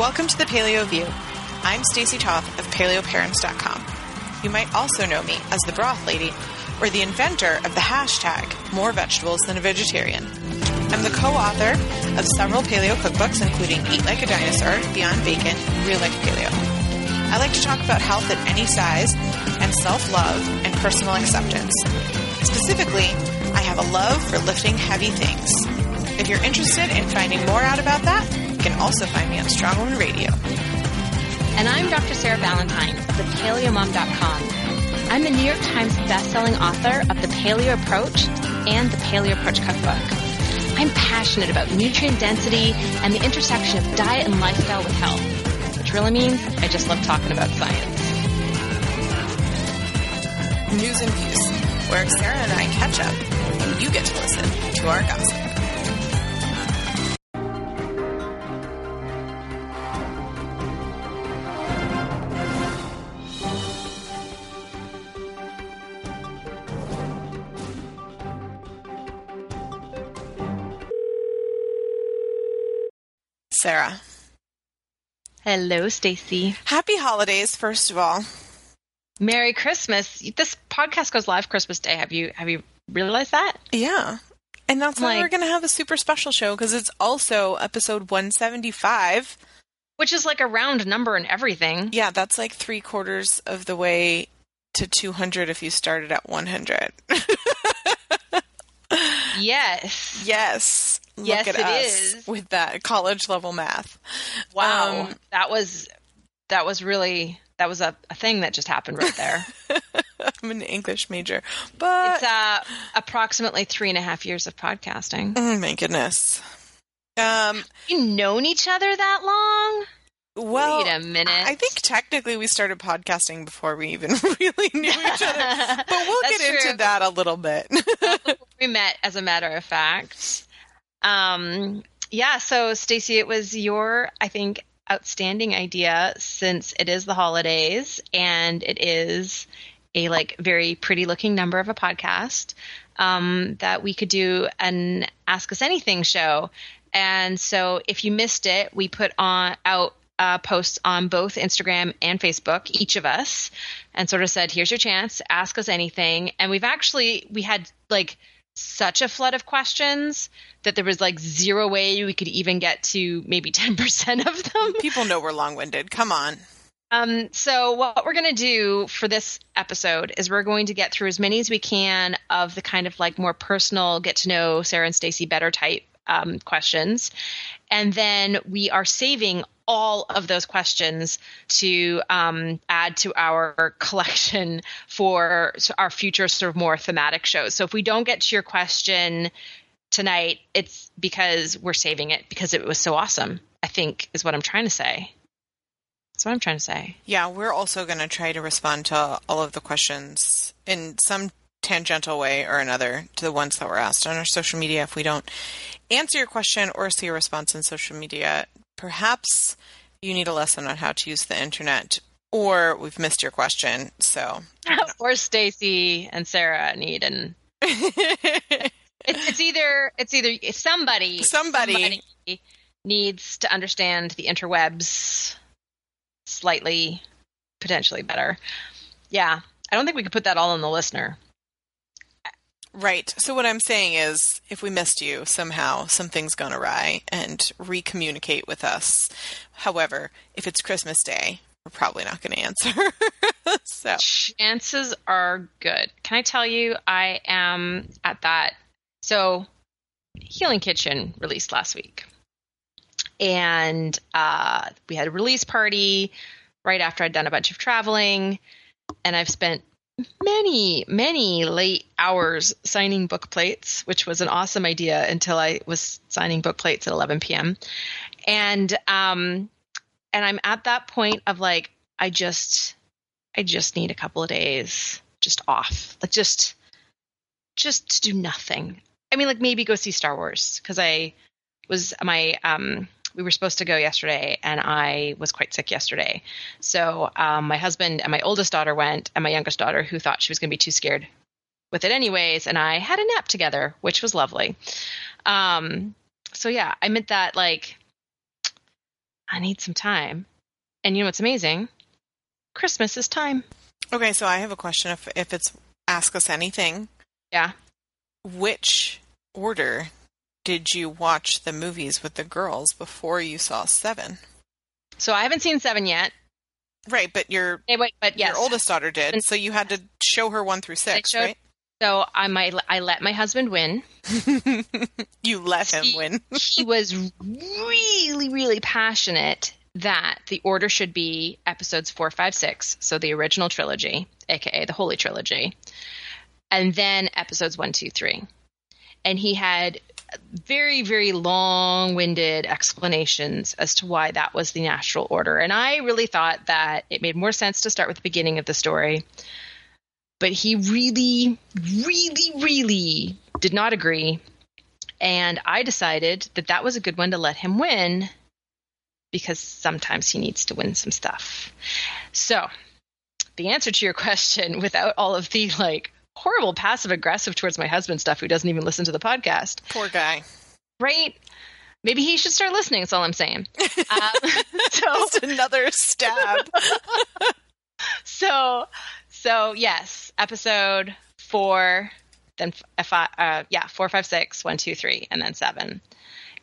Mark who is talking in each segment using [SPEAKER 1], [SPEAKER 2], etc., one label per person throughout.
[SPEAKER 1] Welcome to the Paleo View. I'm Stacy Toth of PaleoParents.com. You might also know me as the Broth Lady or the inventor of the hashtag More Vegetables Than a Vegetarian. I'm the co-author of several paleo cookbooks, including Eat Like a Dinosaur, Beyond Bacon, Real Life Paleo. I like to talk about health at any size and self-love and personal acceptance. Specifically, I have a love for lifting heavy things. If you're interested in finding more out about that, can also find me on Strong Woman Radio.
[SPEAKER 2] And I'm Dr. Sarah Ballantyne of thepaleomom.com. I'm the New York Times bestselling author of The Paleo Approach and The Paleo Approach Cookbook. I'm passionate about nutrient density and the intersection of diet and lifestyle with health, which really means I just love talking about science.
[SPEAKER 1] News and Views, where Sarah and I catch up and you get to listen to our gossip. Sarah.
[SPEAKER 2] Hello, Stacy.
[SPEAKER 1] Happy holidays, first of all.
[SPEAKER 2] Merry Christmas. This podcast goes live Christmas Day. Have you have you realized that?
[SPEAKER 1] Yeah. And that's why we're going to have a super special show because it's also episode 175.
[SPEAKER 2] Which is like a round number and everything.
[SPEAKER 1] Yeah, that's like three quarters of the way to 200 if you started at 100.
[SPEAKER 2] Yes.
[SPEAKER 1] yes. Look
[SPEAKER 2] Yes,
[SPEAKER 1] at
[SPEAKER 2] it
[SPEAKER 1] us
[SPEAKER 2] is.
[SPEAKER 1] with that college level math.
[SPEAKER 2] Wow.
[SPEAKER 1] Um,
[SPEAKER 2] that was that was really that was a, a thing that just happened right there.
[SPEAKER 1] I'm an English major, but
[SPEAKER 2] it's uh approximately three and a half years of podcasting.
[SPEAKER 1] oh my goodness. Um,
[SPEAKER 2] You known each other that long?
[SPEAKER 1] Well,
[SPEAKER 2] Wait a minute.
[SPEAKER 1] I think technically we started podcasting before we even really knew each other, but we'll get into that a little bit.
[SPEAKER 2] we met as a matter of fact. Um yeah, so Stacy, it was your I think outstanding idea since it is the holidays and it is a like very pretty looking number of a podcast um, that we could do an ask us anything show and so if you missed it we put on out uh, posts on both instagram and facebook each of us and sort of said here's your chance ask us anything and we've actually we had like such a flood of questions that there was like zero way we could even get to maybe 10% of them
[SPEAKER 1] People know we're long winded. Come on.
[SPEAKER 2] um, so what we're going to do for this episode is we're going to get through as many as we can of the kind of like more personal, get to know Sarah and Stacy better type um, questions, and then we are saving all of those questions to um, add to our collection for our future sort of more thematic shows. So if we don't get to your question tonight, it's because we're saving it because it was so awesome. I think is what I'm trying to say. That's what I'm trying to say.
[SPEAKER 1] Yeah, we're also going to try to respond to all of the questions in some tangential way or another to the ones that were asked on our social media. If we don't answer your question or see a response in social media, perhaps you need a lesson on how to use the internet or we've missed your question. So,
[SPEAKER 2] or Stacy and Sarah need and it's, it's either it's either somebody
[SPEAKER 1] Somebody.
[SPEAKER 2] needs to understand the interwebs slightly potentially better. Yeah. I don't think we could put that all on the listener.
[SPEAKER 1] Right. So, what I'm saying is if we missed you somehow, something's gone awry and recommunicate with us. However, if it's Christmas Day, we're probably not going to answer. so,
[SPEAKER 2] Chances are good. Can I tell you I am at that so Healing Kitchen released last week. And uh, we had a release party right after I'd done a bunch of traveling. And I've spent many, many late hours signing book plates, which was an awesome idea until I was signing book plates at 11 p.m. And um, and I'm at that point of like, I just, I just need a couple of days just off, like just, just to do nothing. I mean, like maybe go see Star Wars because I was my um we were supposed to go yesterday and I was quite sick yesterday. So um, my husband and my oldest daughter went, and my youngest daughter, who thought she was going to be too scared with it anyways, and I had a nap together, which was lovely. Um, so yeah, I meant that like I need some time. And you know what's amazing? Christmas is time.
[SPEAKER 1] Okay, so I have a question. If if it's ask us anything,
[SPEAKER 2] Yeah.
[SPEAKER 1] which order did you watch the movies with the girls before you saw Seven?
[SPEAKER 2] So I haven't seen seven yet.
[SPEAKER 1] Right, but your
[SPEAKER 2] Hey, wait, but yes.
[SPEAKER 1] your oldest daughter did,
[SPEAKER 2] And-
[SPEAKER 1] so you had to show her one through six,
[SPEAKER 2] showed- So I might I let my husband win.
[SPEAKER 1] you let him
[SPEAKER 2] He-
[SPEAKER 1] win.
[SPEAKER 2] he was really, really passionate that the order should be episodes four, five, six. So the original trilogy, aka the Holy Trilogy, and then episodes one, two, three. And he had very, very long winded explanations as to why that was the natural order. And I really thought that it made more sense to start with the beginning of the story. But he really, really, really did not agree and I decided that that was a good one to let him win because sometimes he needs to win some stuff. So, the answer to your question without all of the like horrible passive aggressive towards my husband stuff who doesn't even listen to the podcast,
[SPEAKER 1] Poor guy.
[SPEAKER 2] right? Maybe he should start listening. That's all I'm saying. Um, so,
[SPEAKER 1] Just another stab.
[SPEAKER 2] so, so yes, episode four, then uh, uh, yeah, four, five, six, one, two, three, and then seven.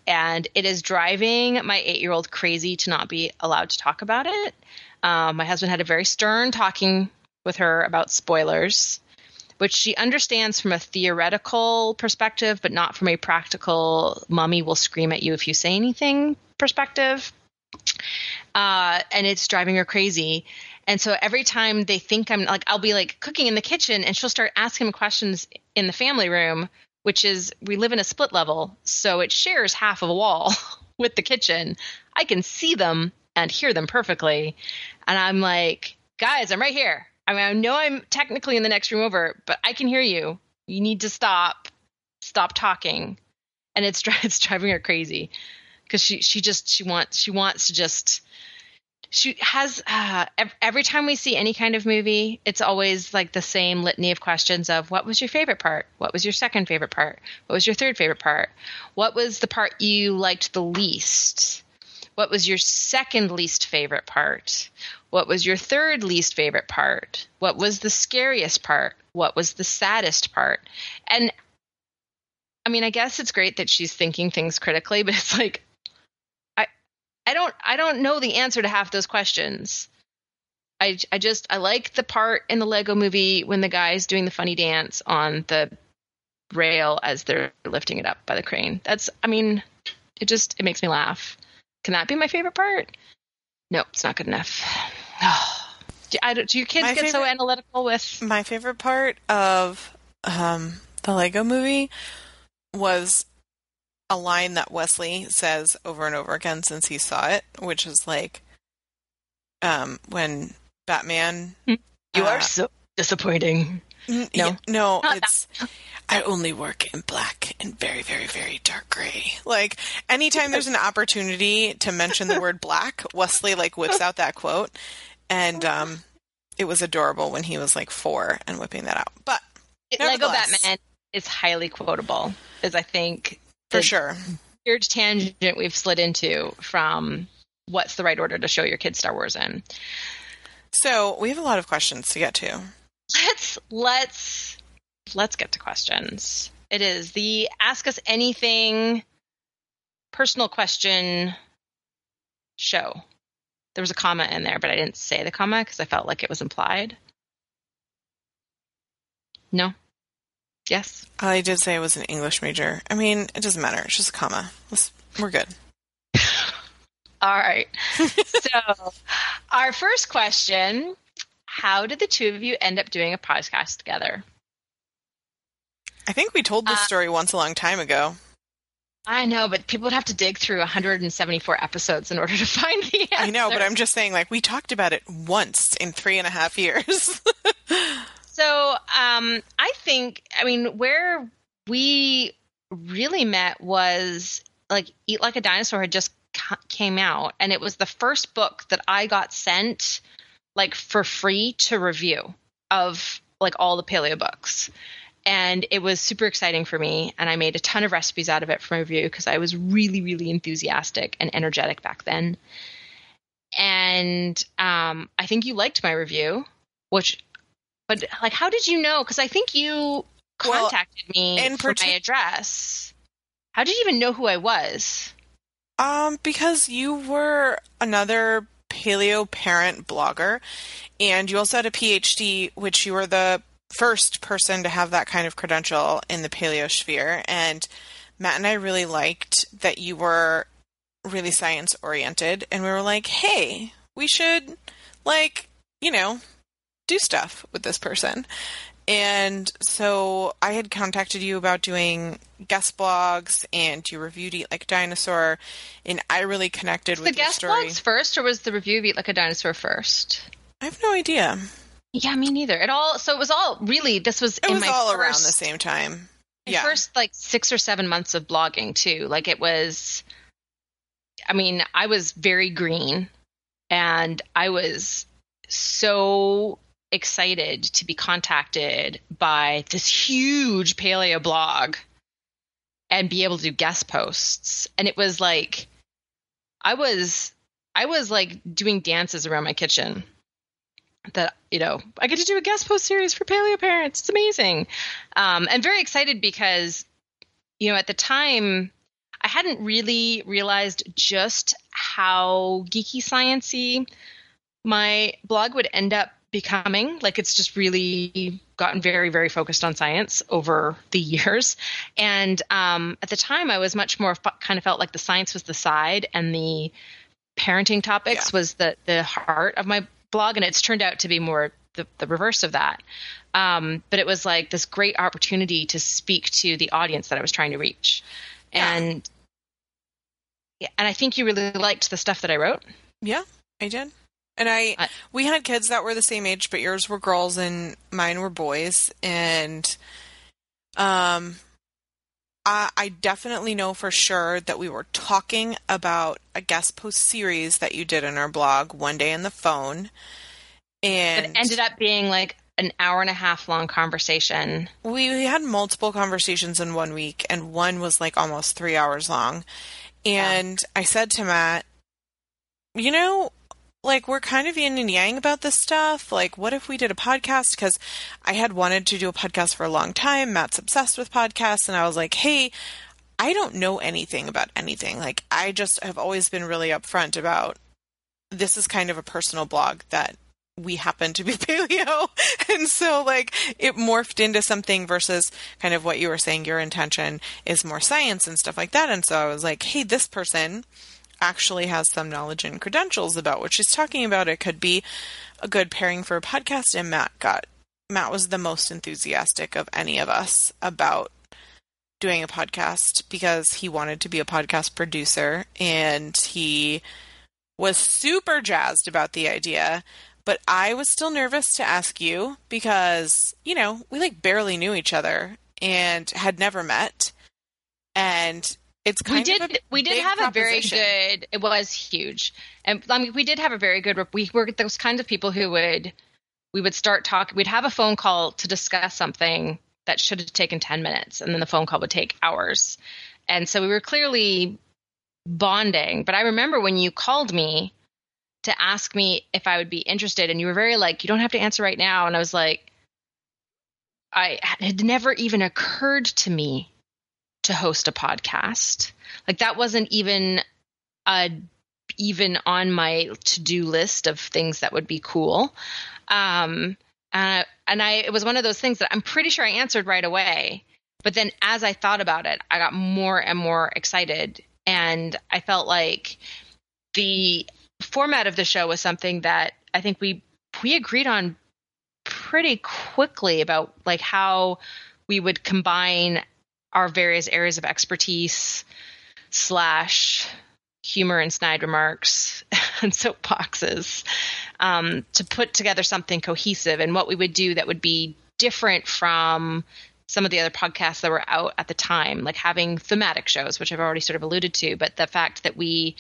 [SPEAKER 2] And it is driving my eight year old crazy to not be allowed to talk about it. Um, my husband had a very stern talking with her about spoilers, which she understands from a theoretical perspective, but not from a practical, mommy will scream at you if you say anything perspective. Uh, and it's driving her crazy. And so every time they think I'm like, I'll be like cooking in the kitchen and she'll start asking questions in the family room, which is we live in a split level. So it shares half of a wall with the kitchen. I can see them and hear them perfectly. And I'm like, guys, I'm right here. I mean, I know I'm technically in the next room over, but I can hear you. You need to stop, stop talking. And it's, it's driving her crazy. Because she, she just, she wants, she wants to just, she has uh, every time we see any kind of movie it's always like the same litany of questions of what was your favorite part? What was your second favorite part? What was your third favorite part? What was the part you liked the least? What was your second least favorite part what was your third least favorite part what was the scariest part what was the saddest part and i mean i guess it's great that she's thinking things critically but it's like I I don't I don't know the answer to half those questions. I I just I like the part in the Lego movie when the guy's doing the funny dance on the rail as they're lifting it up by the crane. That's I mean, it just it makes me laugh. Can that be my favorite part? No, it's not good enough. Do, I, don't- your kids
[SPEAKER 1] My
[SPEAKER 2] get so analytical with?
[SPEAKER 1] My favorite part of um, the Lego movie was a line that Wesley says over and over again since he saw it, which is like um, when Batman.
[SPEAKER 2] You
[SPEAKER 1] uh,
[SPEAKER 2] are so disappointing.
[SPEAKER 1] N-
[SPEAKER 2] No.
[SPEAKER 1] no,
[SPEAKER 2] Not
[SPEAKER 1] it's. I only work in black and very, very, very dark gray. Like anytime there's an opportunity to mention the word black, Wesley like whips out that quote, and um, it was adorable when he was like four and whipping that out. But
[SPEAKER 2] Lego Batman is highly quotable. Is I think
[SPEAKER 1] for sure,
[SPEAKER 2] weird tangent we've slid into from what's the right order to show your kids Star Wars in.
[SPEAKER 1] so we have a lot of questions to get to.
[SPEAKER 2] Let's let's let's get to questions. It is the ask us anything personal question show. There was a comma in there, but I didn't say the comma because I felt like it was implied. No. Yes.
[SPEAKER 1] I did say I was an English major. I mean, it doesn't matter. It's just a comma. Let's, we're good.
[SPEAKER 2] All right. so, our first question How did the two of you end up doing a podcast together?
[SPEAKER 1] I think we told this
[SPEAKER 2] Uh,
[SPEAKER 1] story once a long time ago.
[SPEAKER 2] I know, but people would have to dig through 174 episodes in order to find the answer.
[SPEAKER 1] I know, but I'm just saying, like, we talked about it once in three and a half years.
[SPEAKER 2] So, um, I think, I mean, where we really met was like Eat Like a Dinosaur had just ca- came out, and it was the first book that I got sent like for free to review of like all the paleo books. And it was super exciting for me. And I made a ton of recipes out of it for my review because I was really, really enthusiastic and energetic back then. And um, I think you liked my review, which, but like, how did you know? Because I think you contacted well, me in for my address. How did you even know who I was?
[SPEAKER 1] Um, because you were another paleo parent blogger, and you also had a PhD, which you were the first person to have that kind of credential in the paleo sphere. And Matt and I really liked that you were really science oriented, and we were like, hey, we should, like, you know, do stuff with this person. And so I had contacted you about doing guest blogs, and you reviewed Eat Like a Dinosaur, and I really connected with
[SPEAKER 2] the guest
[SPEAKER 1] story.
[SPEAKER 2] blogs first, or was the review of Eat Like a Dinosaur first?
[SPEAKER 1] I have no idea.
[SPEAKER 2] Yeah, me neither. It all so it was all really this was
[SPEAKER 1] it was all
[SPEAKER 2] first,
[SPEAKER 1] around the same time. Yeah,
[SPEAKER 2] first like six or seven months of blogging too. Like it was. I mean, I was very green, and I was so excited to be contacted by this huge paleo blog and be able to do guest posts. And it was like I was I was like doing dances around my kitchen that you know I get to do a guest post series for paleo parents. It's amazing. Um, I'm very excited because you know at the time I hadn't really realized just how geeky sciency my blog would end up becoming. Like it's just really gotten very, very focused on science over the years. And um, at the time, I was much more kind of felt like the science was the side and the parenting topics yeah. was the the heart of my blog, and it's turned out to be more the, the reverse of that. Um, but it was like this great opportunity to speak to the audience that I was trying to reach, yeah. and and I think you really liked the stuff that I wrote.
[SPEAKER 1] Yeah, I did. And I, I, we had kids that were the same age, but yours were girls and mine were boys. And, um, I, I definitely know for sure that we were talking about a guest post series that you did in our blog one day on the phone. And
[SPEAKER 2] it ended up being like an hour and a half long conversation.
[SPEAKER 1] We, we had multiple conversations in one week, and one was like almost three hours long. And yeah. I said to Matt, you know, like we're kind of yin and yang about this stuff. Like, what if we did a podcast? Because I had wanted to do a podcast for a long time. Matt's obsessed with podcasts, and I was like, hey, I don't know anything about anything. Like, I just have always been really upfront about this is kind of a personal blog that we happen to be paleo. and so, like, it morphed into something versus kind of what you were saying, your intention is more science and stuff like that. And so I was like, hey, this person actually has some knowledge and credentials about what she's talking about. It could be a good pairing for a podcast. And Matt got Matt was the most enthusiastic of any of us about doing a podcast because he wanted to be a podcast producer and he was super jazzed about the idea. But I was still nervous to ask you because, you know, we like barely knew each other and had never met. And it's
[SPEAKER 2] we did we did have a very good it was huge. And i mean we did have a very good we were those kinds of people who would we would start talking we'd have a phone call to discuss something that should have taken 10 minutes and then the phone call would take hours. And so we were clearly bonding but i remember when you called me to ask me if i would be interested and you were very like you don't have to answer right now and i was like i had never even occurred to me to host a podcast. Like that wasn't even a even on my to-do list of things that would be cool. Um, I, and I it was one of those things that I'm pretty sure I answered right away. But then as I thought about it, I got more and more excited and I felt like the format of the show was something that I think we we agreed on pretty quickly about like how we would combine our various areas of expertise slash humor and snide remarks and soapboxes um, to put together something cohesive and what we would do that would be different from some of the other podcasts that were out at the time, like having thematic shows, which I've already sort of alluded to, but the fact that we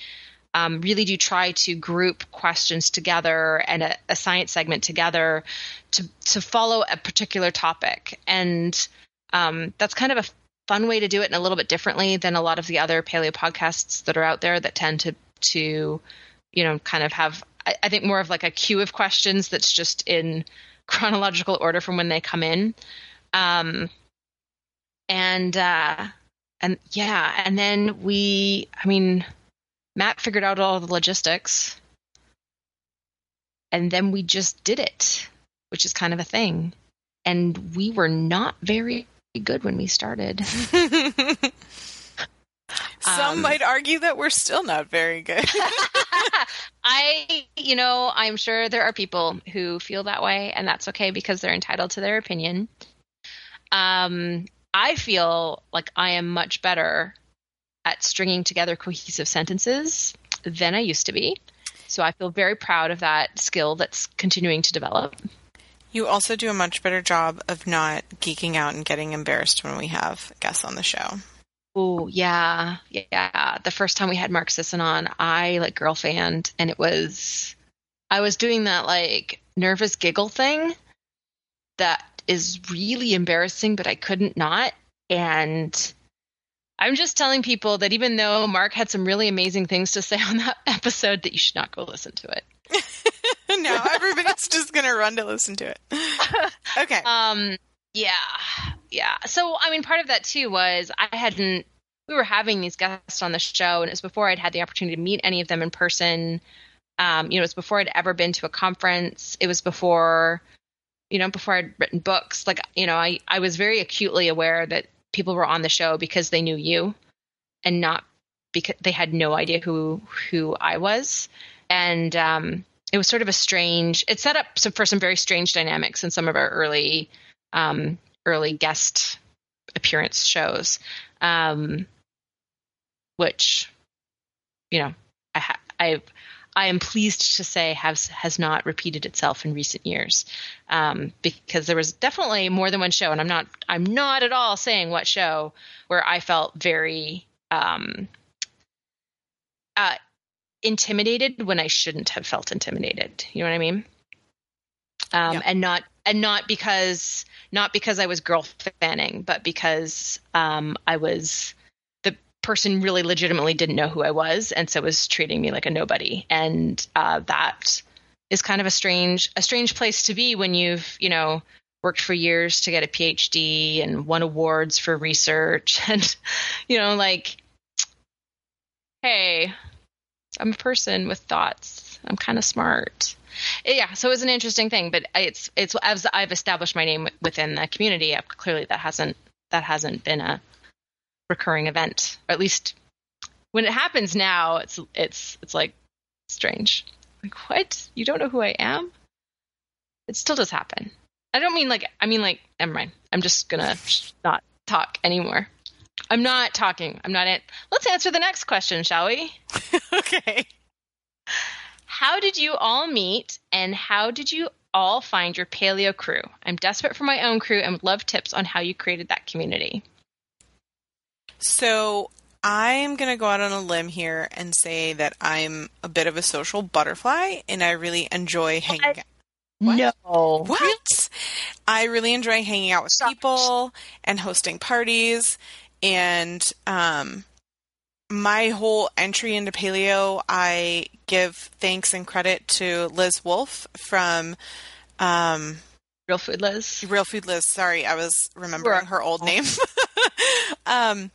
[SPEAKER 2] um, really do try to group questions together and a, a, science segment together to to follow a particular topic. And um, that's kind of a fun way to do it and a little bit differently than a lot of the other paleo podcasts that are out there that tend to to you know kind of have I, I think more of like a queue of questions that's just in chronological order from when they come in. Um, and uh, and yeah and then we i mean matt figured out all the logistics. And then we just did it which is kind of a thing. And we were not very good when we started.
[SPEAKER 1] Some um, might argue that we're still not very good.
[SPEAKER 2] I, you know, I'm sure there are people who feel that way, and that's okay because they're entitled to their opinion. Um, I feel like I am much better at stringing together cohesive sentences than I used to be. So I feel very proud of that skill that's continuing to develop.
[SPEAKER 1] You also do a much better job of not geeking out and getting embarrassed when we have guests on the show.
[SPEAKER 2] Oh yeah, yeah. The first time we had Mark Sisson on, I like girl fanned, and it was I was doing that like nervous giggle thing that is really embarrassing, but I couldn't not. And I'm just telling people that even though Mark had some really amazing things to say on that episode, that you should not go listen to it.
[SPEAKER 1] now everybody's just gonna run to listen to it. Okay.
[SPEAKER 2] Um. Yeah. Yeah. So I mean, part of that too was I hadn't. We were having these guests on the show, and it was before I'd had the opportunity to meet any of them in person. Um, you know, it was before I'd ever been to a conference. It was before, you know, before I'd written books. Like, you know, I I was very acutely aware that people were on the show because they knew you, and not because they had no idea who who I was. And um, it was sort of a strange. It set up some, for some very strange dynamics in some of our early um, early guest appearance shows, um, which you know I ha- I I am pleased to say has has not repeated itself in recent years um, because there was definitely more than one show, and I'm not I'm not at all saying what show where I felt very um, uh, intimidated when I shouldn't have felt intimidated. You know what I mean? Um, yeah. And not and not because not because I was girl fanning, but because um, I was the person really legitimately didn't know who I was, and so was treating me like a nobody. And uh, that is kind of a strange a strange place to be when you've you know worked for years to get a PhD and won awards for research and you know like hey I'm a person with thoughts. I'm kind of smart. Yeah, so it was an interesting thing, but it's it's as I've established my name within the community, clearly that hasn't that hasn't been a recurring event. Or at least when it happens now, it's it's it's like strange. Like what? You don't know who I am? It still does happen. I don't mean like I mean like never mind. I'm just gonna not talk anymore. I'm not talking. I'm not it. Let's answer the next question, shall we?
[SPEAKER 1] okay.
[SPEAKER 2] How did you all meet and how did you all find your paleo crew? I'm desperate for my own crew and would love tips on how you created that community.
[SPEAKER 1] So, I'm going to go out on a limb here and say that I'm a bit of a social butterfly and I really enjoy hanging out.
[SPEAKER 2] What? No.
[SPEAKER 1] What? I really enjoy hanging out with people and hosting parties and um, my whole entry into paleo, I give thanks and credit to Liz Wolfe from um,
[SPEAKER 2] Real Food Liz.
[SPEAKER 1] Real Food Liz. Sorry, I was remembering her old name. um,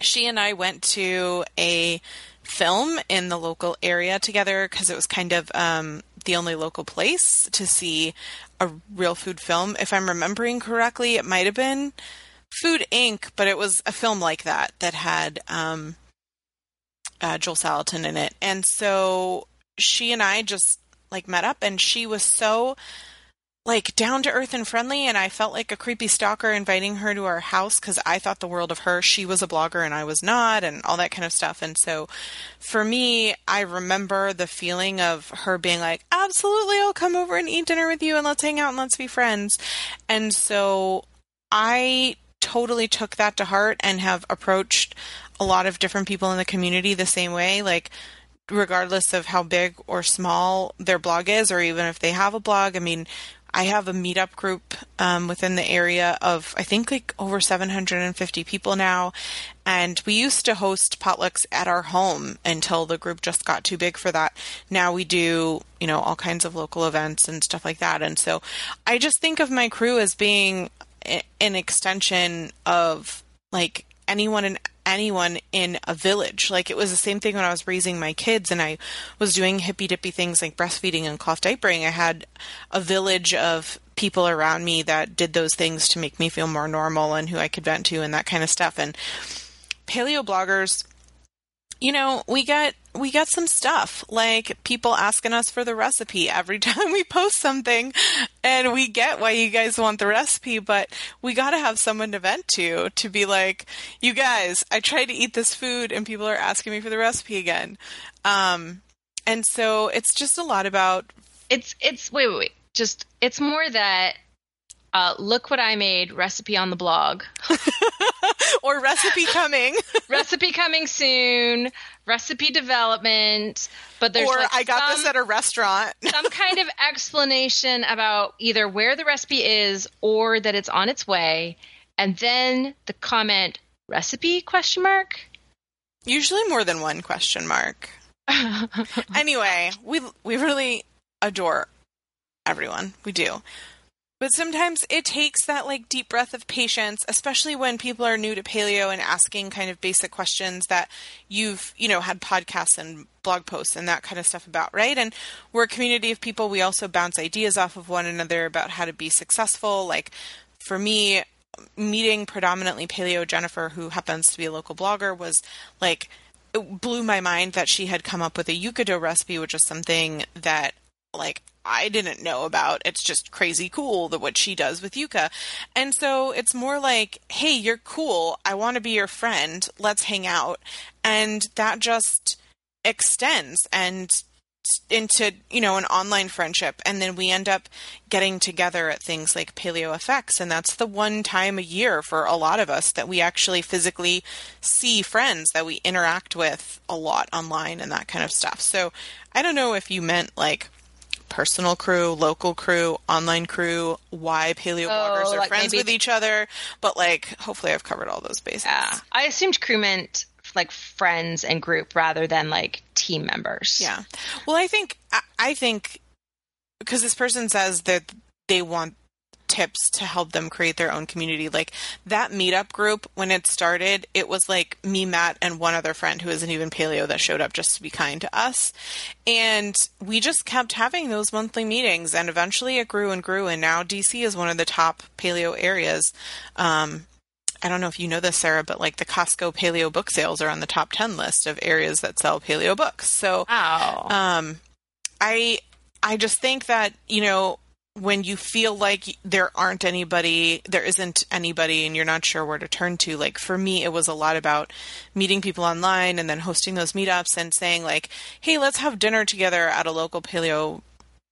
[SPEAKER 1] she and I went to a film in the local area together because it was kind of um, the only local place to see a real food film. If I'm remembering correctly, it might have been Food Inc., but it was a film like that that had um, uh, Joel Salatin in it. And so she and I just like met up, and she was so like down to earth and friendly and I felt like a creepy stalker inviting her to our house cuz I thought the world of her she was a blogger and I was not and all that kind of stuff and so for me I remember the feeling of her being like absolutely I'll come over and eat dinner with you and let's hang out and let's be friends and so I totally took that to heart and have approached a lot of different people in the community the same way. Like, regardless of how big or small their blog is, or even if they have a blog, I mean, I have a meetup group um, within the area of I think like over 750 people now, and we used to host potlucks at our home until the group just got too big for that. Now we do you know all kinds of local events and stuff like that, and so I just think of my crew as being an extension of like anyone and anyone in a village. Like it was the same thing when I was raising my kids and I was doing hippy dippy things like breastfeeding and cloth diapering. I had a village of people around me that did those things to make me feel more normal and who I could vent to and that kind of stuff. And paleo bloggers you know, we get we get some stuff like people asking us for the recipe every time we post something and we get why you guys want the recipe but we got to have someone to vent to to be like you guys i tried to eat this food and people are asking me for the recipe again um, and so it's just a lot about
[SPEAKER 2] it's it's wait wait wait just it's more that uh, look what I made recipe on the blog.
[SPEAKER 1] or recipe coming.
[SPEAKER 2] recipe coming soon. Recipe development. But there's
[SPEAKER 1] or
[SPEAKER 2] like
[SPEAKER 1] I got
[SPEAKER 2] some,
[SPEAKER 1] this at a restaurant.
[SPEAKER 2] some kind of explanation about either where the recipe is or that it's on its way, and then the comment recipe question mark.
[SPEAKER 1] Usually more than one question mark. anyway, we we really adore everyone. We do. But sometimes it takes that like deep breath of patience, especially when people are new to paleo and asking kind of basic questions that you've, you know, had podcasts and blog posts and that kind of stuff about, right? And we're a community of people. We also bounce ideas off of one another about how to be successful. Like for me, meeting predominantly paleo Jennifer, who happens to be a local blogger, was like, it blew my mind that she had come up with a yucca recipe, which is something that like I didn't know about. It's just crazy cool that what she does with Yuka. And so it's more like, hey, you're cool. I want to be your friend. Let's hang out. And that just extends and into you know an online friendship and then we end up getting together at things like paleo fx and that's the one time a year for a lot of us that we actually physically see friends that we interact with a lot online and that kind of stuff so i don't know if you meant like personal crew, local crew, online crew, why paleo oh, bloggers oh, are like friends with each other. But like, hopefully, I've covered all those bases.
[SPEAKER 2] Yeah, I assumed crew meant like friends and group rather than like team members.
[SPEAKER 1] Yeah. Well, I think I think because this person says that they want tips to help them create their own community. Like that meetup group, when it started, it was like me, Matt, and one other friend who isn't even paleo that showed up just to be kind to us. And we just kept having those monthly meetings, and eventually it grew and grew. And now DC is one of the top paleo areas. Um, I don't know if you know this, Sarah, but like the Costco paleo book sales are on the top 10 list of areas that sell paleo books. So,
[SPEAKER 2] wow.
[SPEAKER 1] um, I, I just think that, you know, when you feel like there aren't anybody, there isn't anybody, and you're not sure where to turn to. Like for me, it was a lot about meeting people online and then hosting those meetups and saying like, "Hey, let's have dinner together at a local paleo,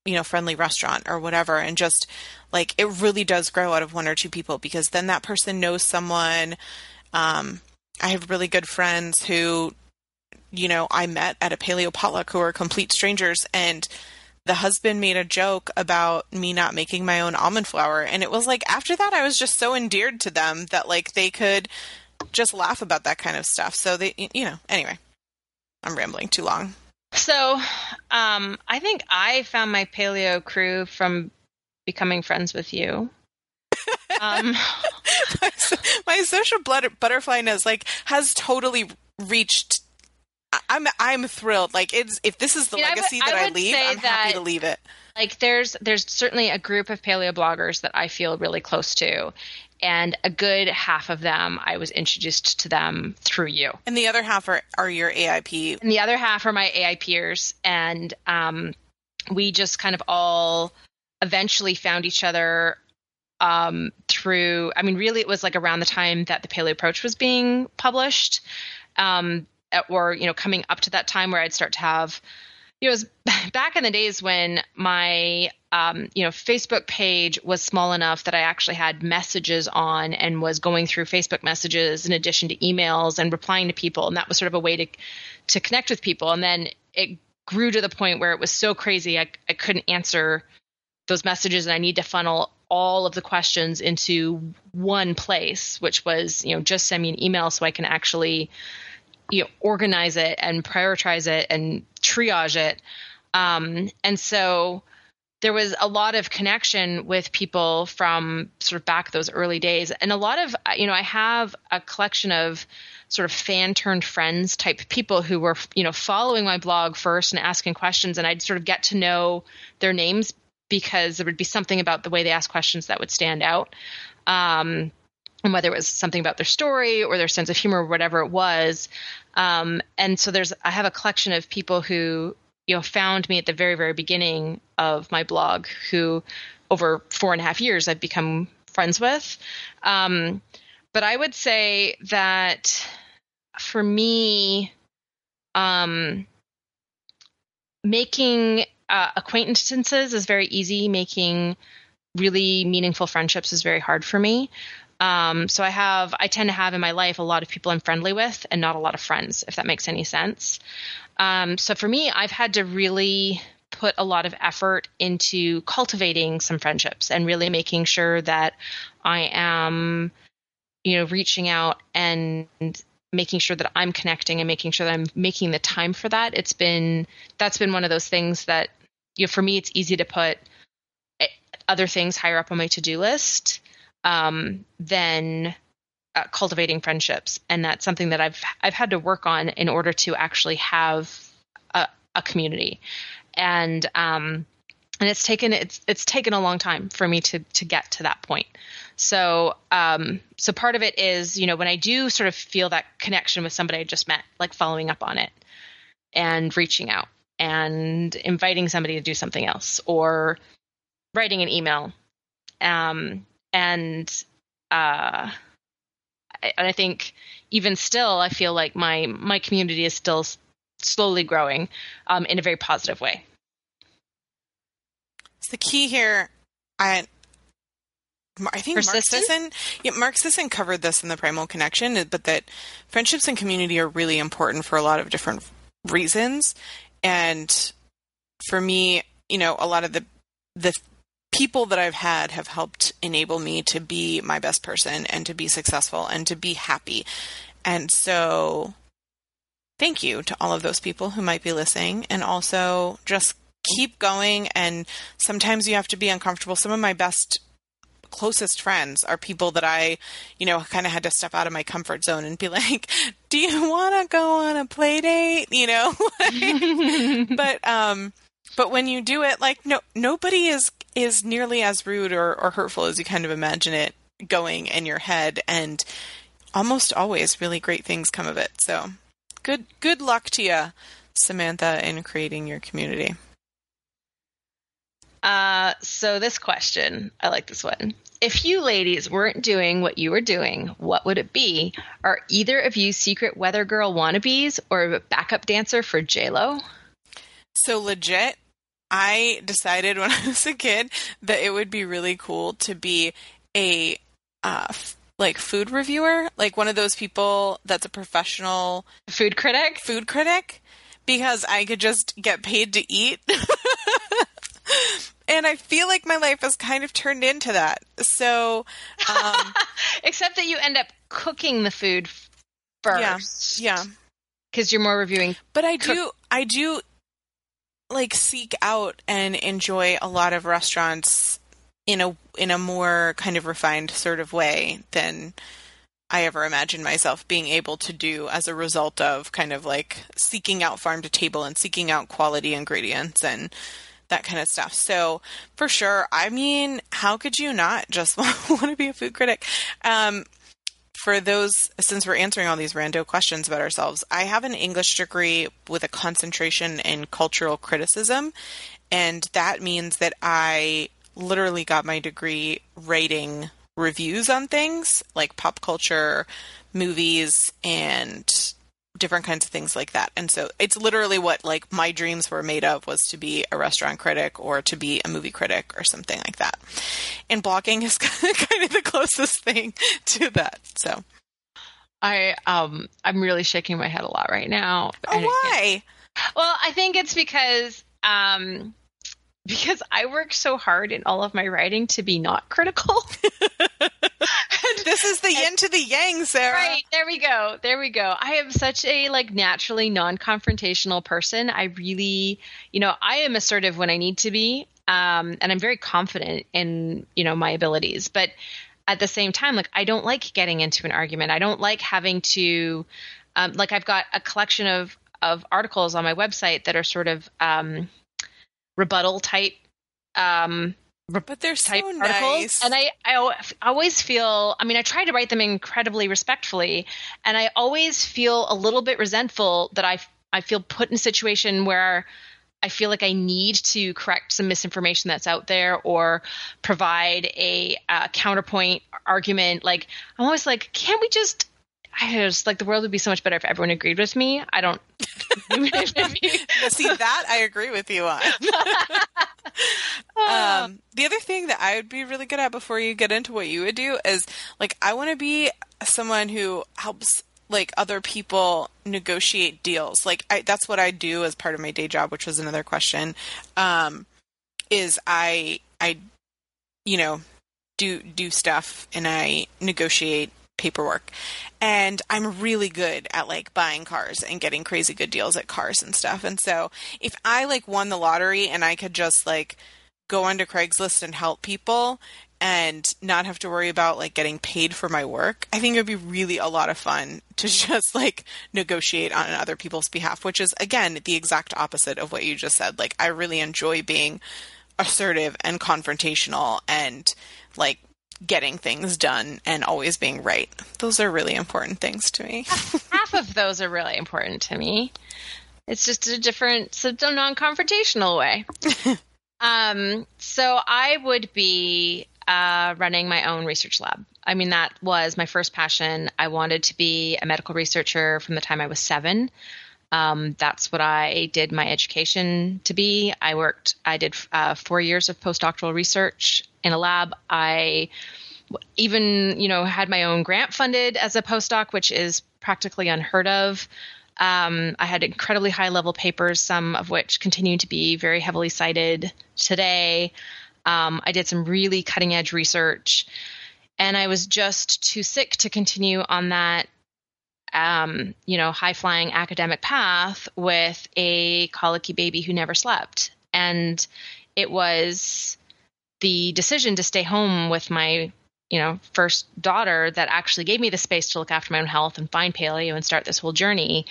[SPEAKER 1] you know, friendly restaurant or whatever," and just like it really does grow out of one or two people because then that person knows someone. Um, I have really good friends who, you know, I met at a paleo potluck who are complete strangers and the husband made a joke about me not making my own almond flour and it was like after that I was just so endeared to them that like they could just laugh about that kind of stuff. So they you know, anyway. I'm rambling too long.
[SPEAKER 2] So, um I think I found my paleo crew from becoming friends with you.
[SPEAKER 1] Um my, my social butterflyness like has totally reached I'm I'm thrilled. Like it's if this is the legacy that I, I leave, I'm happy to leave it.
[SPEAKER 2] Like there's there's certainly a group of paleo bloggers that I feel really close to. And a good half of them, I was introduced to them through you.
[SPEAKER 1] And the other half are, are your AIP.
[SPEAKER 2] And the other half are my AI peers. And um, we just kind of all eventually found each other um, through, I mean, really, it was like around the time that the Paleo Approach was being published. Um, or you know coming up to that time where I'd start to have you know, it was back in the days when my um, you know Facebook page was small enough that I actually had messages on and was going through Facebook messages in addition to emails and replying to people, and that was sort of a way to to connect with people. And then it grew to the point where it was so crazy I, I couldn't answer those messages and I need to funnel all of the questions into one place, which was, you know, just send me an email so I can actually, you know, organize it and prioritize it and triage it. Um, and so there was a lot of connection with people from sort of back those early days. And a lot of, you know, I have a collection of sort of fan turned friends type people who were, you know, following my blog first and asking questions. And I'd sort of get to know their names because there would be something about the way they asked questions that would stand out. Um, and whether it was something about their story or their sense of humor or whatever it was. Um, and so there's, I have a collection of people who, you know, found me at the very, very beginning of my blog who over four and a half years I've become friends with. Um, but I would say that for me, um, making uh, acquaintances is very easy. Making really meaningful friendships is very hard for me. Um, so I have, I tend to have in my life a lot of people I'm friendly with and not a lot of friends, if that makes any sense. Um, so for me, I've had to really put a lot of effort into cultivating some friendships and really making sure that I am, you know, reaching out and making sure that I'm connecting and making sure that I'm making the time for that. It's been, that's been one of those things that you know, for me, it's easy to put eh, other things higher up on my to do list um, than uh, cultivating friendships, and that's something that I've I've had to work on in order to actually have a, a community, and um, and it's taken it's it's taken a long time for me to to get to that point. So um, so part of it is you know when I do sort of feel that connection with somebody I just met, like following up on it and reaching out and inviting somebody to do something else or writing an email. Um, and uh, I, I think even still, I feel like my my community is still slowly growing um, in a very positive way.
[SPEAKER 1] So the key here, I I think Mark Sisson, yeah, Mark Sisson covered this in the Primal Connection, but that friendships and community are really important for a lot of different reasons, and for me, you know, a lot of the the people that I've had have helped enable me to be my best person and to be successful and to be happy. And so thank you to all of those people who might be listening and also just keep going and sometimes you have to be uncomfortable. Some of my best closest friends are people that I, you know, kind of had to step out of my comfort zone and be like, "Do you want to go on a play date?" You know, but um, but when you do it, like no, nobody is is nearly as rude or, or hurtful as you kind of imagine it going in your head, and almost always really great things come of it. So good good luck to you, Samantha, in creating your community.
[SPEAKER 2] Uh, so this question, I like this one. If you ladies weren't doing what you were doing, what would it be? Are either of you secret weather girl wannabes or a backup dancer for J Lo?
[SPEAKER 1] So legit, I decided when I was a kid that it would be really cool to be a uh, f- like food reviewer, like one of those people that's a professional
[SPEAKER 2] food critic.
[SPEAKER 1] Food critic, because I could just get paid to eat. and I feel like my life has kind of turned into that. So, um,
[SPEAKER 2] except that you end up cooking the food first.
[SPEAKER 1] Yeah, yeah,
[SPEAKER 2] because you're more reviewing.
[SPEAKER 1] But I cook- do, I do, like seek out and enjoy a lot of restaurants in a in a more kind of refined sort of way than I ever imagined myself being able to do as a result of kind of like seeking out farm to table and seeking out quality ingredients and that kind of stuff. So for sure, I mean, how could you not just want to be a food critic? Um, for those, since we're answering all these rando questions about ourselves, I have an English degree with a concentration in cultural criticism. And that means that I literally got my degree writing reviews on things like pop culture, movies, and different kinds of things like that. And so it's literally what like my dreams were made of was to be a restaurant critic or to be a movie critic or something like that. And blogging is kind of the closest thing to that. So
[SPEAKER 2] I um I'm really shaking my head a lot right now.
[SPEAKER 1] Oh, why?
[SPEAKER 2] Well, I think it's because um because I work so hard in all of my writing to be not critical.
[SPEAKER 1] this is the yin to the yang, Sarah.
[SPEAKER 2] Right, there we go. There we go. I am such a like naturally non-confrontational person. I really, you know, I am assertive when I need to be. Um, and I'm very confident in, you know, my abilities. But at the same time, like I don't like getting into an argument. I don't like having to um, like I've got a collection of of articles on my website that are sort of um, rebuttal type um,
[SPEAKER 1] but they're so articles. nice.
[SPEAKER 2] And I, I always feel, I mean, I try to write them incredibly respectfully, and I always feel a little bit resentful that I, I feel put in a situation where I feel like I need to correct some misinformation that's out there or provide a uh, counterpoint argument. Like, I'm always like, can't we just I just like the world would be so much better if everyone agreed with me. I don't
[SPEAKER 1] see that I agree with you on. um, the other thing that I would be really good at before you get into what you would do is like I want to be someone who helps like other people negotiate deals. Like I, that's what I do as part of my day job, which was another question. Um, is I I you know do do stuff and I negotiate paperwork. And I'm really good at like buying cars and getting crazy good deals at cars and stuff. And so if I like won the lottery and I could just like go onto Craigslist and help people and not have to worry about like getting paid for my work, I think it would be really a lot of fun to just like negotiate on other people's behalf, which is again the exact opposite of what you just said. Like I really enjoy being assertive and confrontational and like getting things done and always being right. Those are really important things to me.
[SPEAKER 2] Half of those are really important to me. It's just a different, so non-confrontational way. um, so I would be uh, running my own research lab. I mean, that was my first passion. I wanted to be a medical researcher from the time I was seven. Um, that's what I did my education to be. I worked, I did uh, four years of postdoctoral research in a lab. I even, you know, had my own grant funded as a postdoc, which is practically unheard of. Um, I had incredibly high level papers, some of which continue to be very heavily cited today. Um, I did some really cutting edge research, and I was just too sick to continue on that um, you know, high flying academic path with a colicky baby who never slept. And it was the decision to stay home with my, you know, first daughter that actually gave me the space to look after my own health and find paleo and start this whole journey.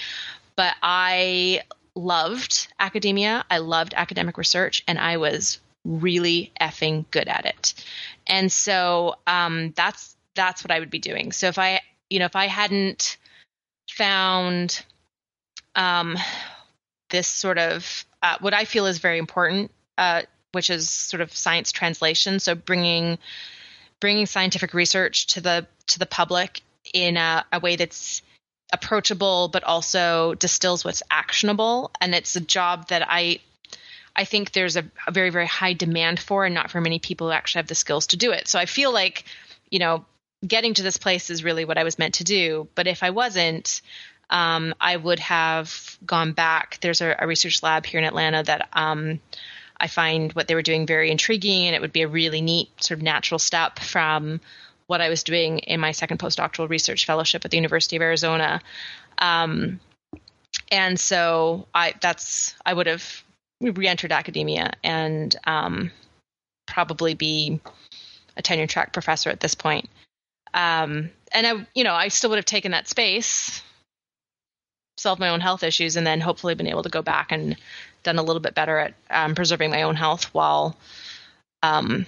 [SPEAKER 2] But I loved academia. I loved academic research and I was really effing good at it. And so um, that's that's what I would be doing. So if I, you know, if I hadn't found um, this sort of uh, what I feel is very important, uh, which is sort of science translation. So bringing bringing scientific research to the to the public in a, a way that's approachable, but also distills what's actionable. And it's a job that I I think there's a, a very very high demand for, and not for many people who actually have the skills to do it. So I feel like you know getting to this place is really what I was meant to do. But if I wasn't, um, I would have gone back. There's a, a research lab here in Atlanta that um, I find what they were doing very intriguing, and it would be a really neat sort of natural step from what I was doing in my second postdoctoral research fellowship at the University of Arizona. Um, and so I that's I would have re-entered academia and um, probably be a tenure track professor at this point. Um, and I, you know, I still would have taken that space, solved my own health issues, and then hopefully been able to go back and done a little bit better at um, preserving my own health while um,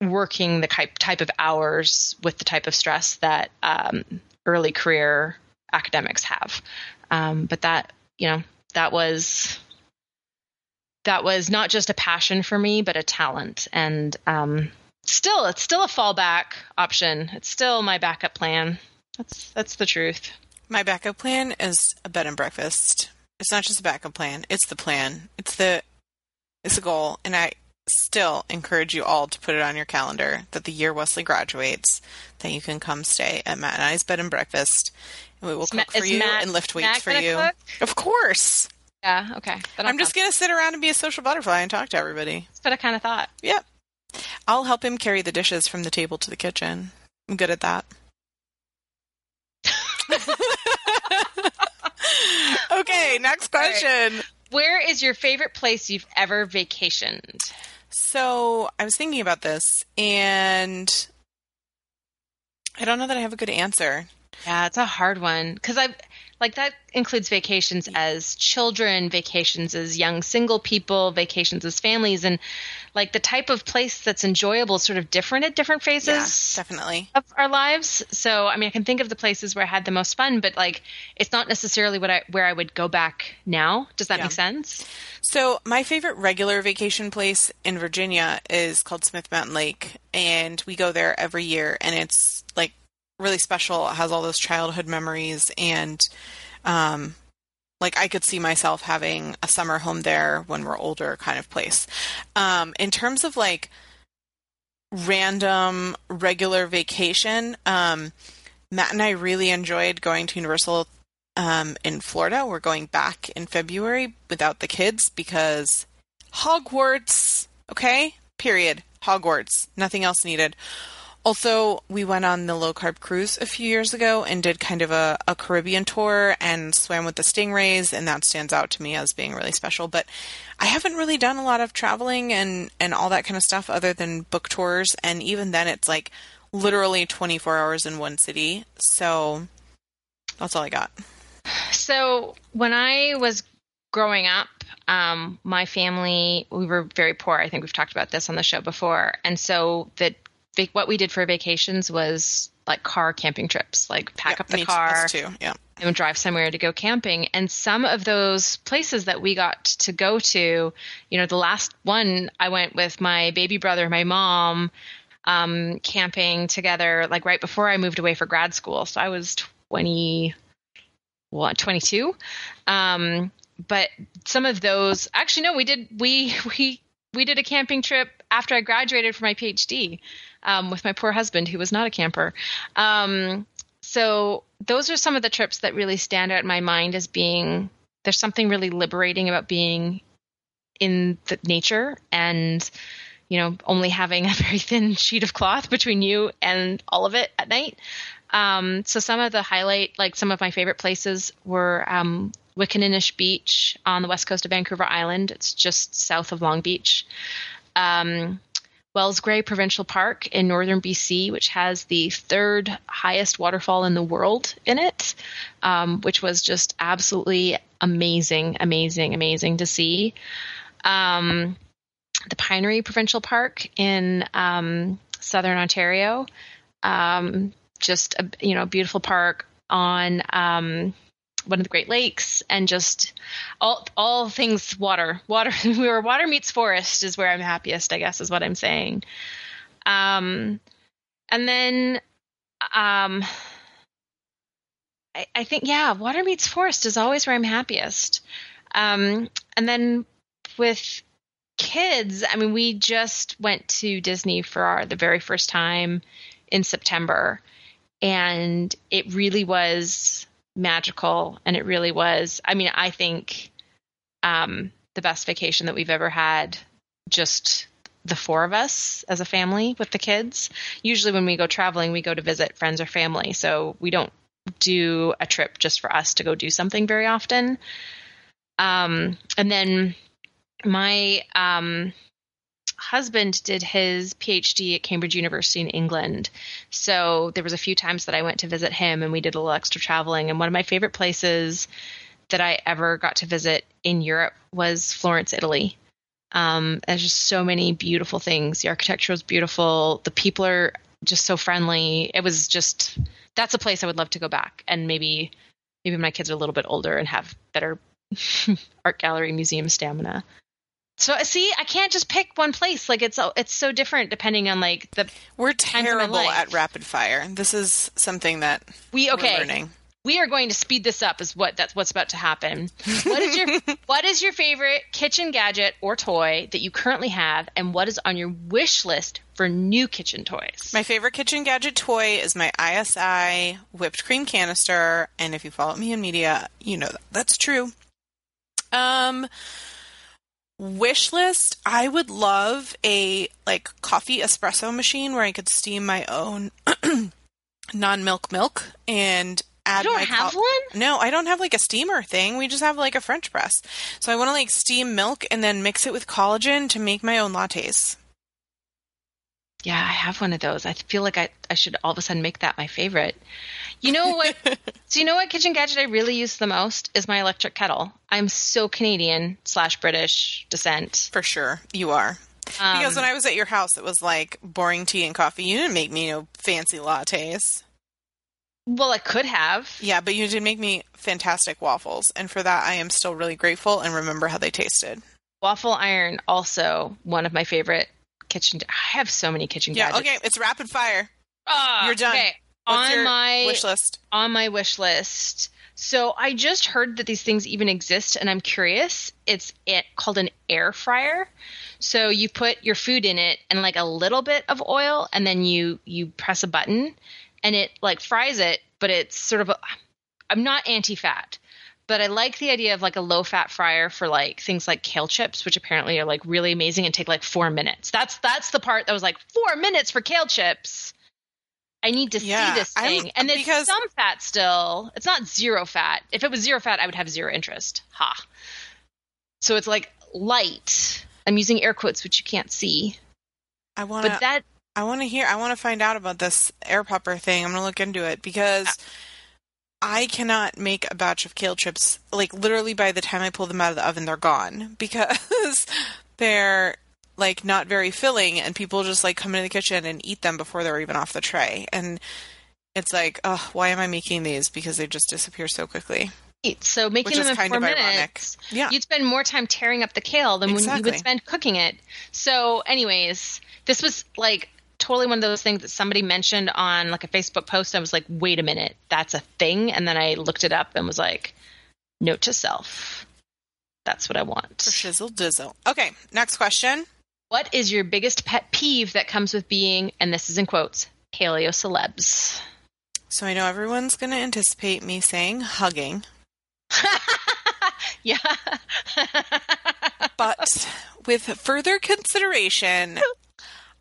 [SPEAKER 2] working the type of hours with the type of stress that um, early career academics have. Um, but that, you know, that was that was not just a passion for me, but a talent, and um, still it's still a fallback option. It's still my backup plan. That's that's the truth.
[SPEAKER 1] My backup plan is a bed and breakfast. It's not just a backup plan, it's the plan. It's the it's a goal and I still encourage you all to put it on your calendar that the year Wesley graduates, that you can come stay at Matt and I's bed and breakfast and we will cook for you
[SPEAKER 2] Matt,
[SPEAKER 1] and lift weights
[SPEAKER 2] Matt
[SPEAKER 1] for you.
[SPEAKER 2] Cook?
[SPEAKER 1] Of course.
[SPEAKER 2] Yeah. Okay. Then
[SPEAKER 1] I'm just going to sit around and be a social butterfly and talk to everybody.
[SPEAKER 2] That's what I kind of thought.
[SPEAKER 1] Yep. I'll help him carry the dishes from the table to the kitchen. I'm good at that. okay, next question.
[SPEAKER 2] Where is your favorite place you've ever vacationed?
[SPEAKER 1] So I was thinking about this, and I don't know that I have a good answer.
[SPEAKER 2] Yeah, it's a hard one because I've like that includes vacations as children, vacations as young single people, vacations as families, and like the type of place that's enjoyable is sort of different at different phases
[SPEAKER 1] Yeah, definitely.
[SPEAKER 2] of our lives. So, I mean, I can think of the places where I had the most fun, but like it's not necessarily what I where I would go back now. Does that
[SPEAKER 1] Yeah.
[SPEAKER 2] make sense?
[SPEAKER 1] So my favorite regular vacation place in Virginia is called Smith Mountain Lake, and we go there every year, and it's like really special. Has all those childhood memories, and um, like I could see myself having a summer home there when we're older, kind of place. Um, in terms of like random regular vacation, um, Matt and I really enjoyed going to Universal um, in Florida. We're going back in February without the kids because Hogwarts, okay? Period. Hogwarts. Nothing else needed. Also, we went on the low carb cruise a few years ago and did kind of a, a Caribbean tour and swam with the stingrays, and that stands out to me as being really special. But I haven't really done a lot of traveling and, and all that kind of stuff other than book tours, and even then, it's like literally 24 hours in one city. So that's all I got.
[SPEAKER 2] So when I was growing up, um, my family we were very poor. I think we've talked about this on the show before, and so the vac- what we did for vacations was like car camping trips, like pack up the car
[SPEAKER 1] too. Yeah.
[SPEAKER 2] and drive somewhere to go camping. And some of those places that we got to go to, you know, the last one I went with my baby brother, my mom, um, camping together, like right before I moved away for grad school. So I was 20, what, 22. Um, but some of those, actually, no, we did, we, we, we did a camping trip after I graduated from my PhD um, with my poor husband, who was not a camper. Um, so those are some of the trips that really stand out in my mind as being there's something really liberating about being in the nature and you know only having a very thin sheet of cloth between you and all of it at night. Um, so some of the highlight like some of my favorite places were um, Beach on the west coast of Vancouver Island. It's just south of Long Beach. Um, Wells Gray Provincial Park in northern BC, which has the third highest waterfall in the world in it, um, which was just absolutely amazing, amazing, amazing to see. Um, the Pinery Provincial Park in um, southern Ontario, um, just a you know beautiful park on um, one of the Great Lakes, and just all all things water. Water where water meets forest is where I'm happiest, I guess, is what I'm saying. Um, and then um, I, I think yeah, water meets forest is always where I'm happiest. Um, and then with kids, I mean, we just went to Disney for our, the very first time in September, and it really was magical. And it really was. I mean, I think um, the best vacation that we've ever had. Just the four of us as a family with the kids. Usually, when we go traveling, we go to visit friends or family, so we don't do a trip just for us to go do something very often. Um, and then my um, husband did his PhD at Cambridge University in England. So there was a few times that I went to visit him and we did a little extra traveling. And one of my favorite places that I ever got to visit in Europe was Florence, Italy. Um, there's just so many beautiful things. The architecture was beautiful. The people are just so friendly. It was just that's a place I would love to go back and maybe maybe my kids are a little bit older and have better art gallery museum stamina. So see, I can't just pick one place. Like it's it's so different depending on like the
[SPEAKER 1] We're terrible at rapid fire. This is something that
[SPEAKER 2] we
[SPEAKER 1] we're
[SPEAKER 2] okay.
[SPEAKER 1] learning.
[SPEAKER 2] We are going to speed this up. Is what that's what's about to happen. What is your what is your favorite kitchen gadget or toy that you currently have, and what is on your wish list for new kitchen toys?
[SPEAKER 1] My favorite kitchen gadget toy is my ISI whipped cream canister, and if you follow me in media, you know that that's true. Um, wish list. I would love a like coffee espresso machine where I could steam my own non-milk milk and add
[SPEAKER 2] You don't
[SPEAKER 1] my
[SPEAKER 2] have
[SPEAKER 1] co-
[SPEAKER 2] one?
[SPEAKER 1] No, I don't have like a steamer thing. We just have like a French press. So I want to like steam milk and then mix it with collagen to make my own lattes.
[SPEAKER 2] Yeah, I have one of those. I feel like I, I should all of a sudden make that my favorite. You know what? so you know what kitchen gadget I really use the most is my electric kettle. I'm so Canadian slash British descent.
[SPEAKER 1] For sure, you are.
[SPEAKER 2] Um,
[SPEAKER 1] Because when I was at your house, it was like boring tea and coffee. You didn't make me no fancy lattes.
[SPEAKER 2] well, I could have.
[SPEAKER 1] Yeah, but you did make me fantastic waffles, and for that I am still really grateful and remember how they tasted.
[SPEAKER 2] Waffle iron also one of my favorite kitchen. I have so many kitchen
[SPEAKER 1] Yeah,
[SPEAKER 2] gadgets.
[SPEAKER 1] Yeah, okay, it's rapid fire.
[SPEAKER 2] Ah,
[SPEAKER 1] You're done.
[SPEAKER 2] Okay,
[SPEAKER 1] What's
[SPEAKER 2] on my
[SPEAKER 1] wish list?
[SPEAKER 2] on my wish list. So I just heard that these things even exist, and I'm curious. It's it, called an air fryer. So you put your food in it and like a little bit of oil, and then you you press a button, and it like fries it. But it's sort of a, I'm not anti-fat, but I like the idea of like a low-fat fryer for like things like kale chips, which apparently are like really amazing and take like four minutes. That's that's the part that was like four minutes for kale chips. I need to
[SPEAKER 1] Yeah,
[SPEAKER 2] see this
[SPEAKER 1] I'm-
[SPEAKER 2] thing. and it's some fat still. It's not zero fat. If it was zero fat, I would have zero interest. Ha. So it's like light. I'm using air quotes, which you can't see.
[SPEAKER 1] I want
[SPEAKER 2] But that
[SPEAKER 1] I want to hear. I want to find out about this air popper thing. I'm gonna look into it because I cannot make a batch of kale chips. Like literally, by the time I pull them out of the oven, they're gone because they're like not very filling, and people just like come into the kitchen and eat them before they're even off the tray. And it's like, oh, why am I making these? Because they just disappear so quickly.
[SPEAKER 2] so making
[SPEAKER 1] Which
[SPEAKER 2] them in
[SPEAKER 1] kind
[SPEAKER 2] four minutes,
[SPEAKER 1] Yeah.
[SPEAKER 2] you'd spend more time tearing up the kale than when you would spend cooking it. So, anyways, this was like totally one of those things that somebody mentioned on like a Facebook post. I was like, wait a minute, that's a thing. And then I looked it up and was like, note to self. That's what I want.
[SPEAKER 1] For shizzle dizzle. Okay, next question.
[SPEAKER 2] What is your biggest pet peeve that comes with being, and this is in quotes, paleo celebs?
[SPEAKER 1] So I know everyone's going to anticipate me saying hugging,
[SPEAKER 2] yeah.
[SPEAKER 1] but with further consideration,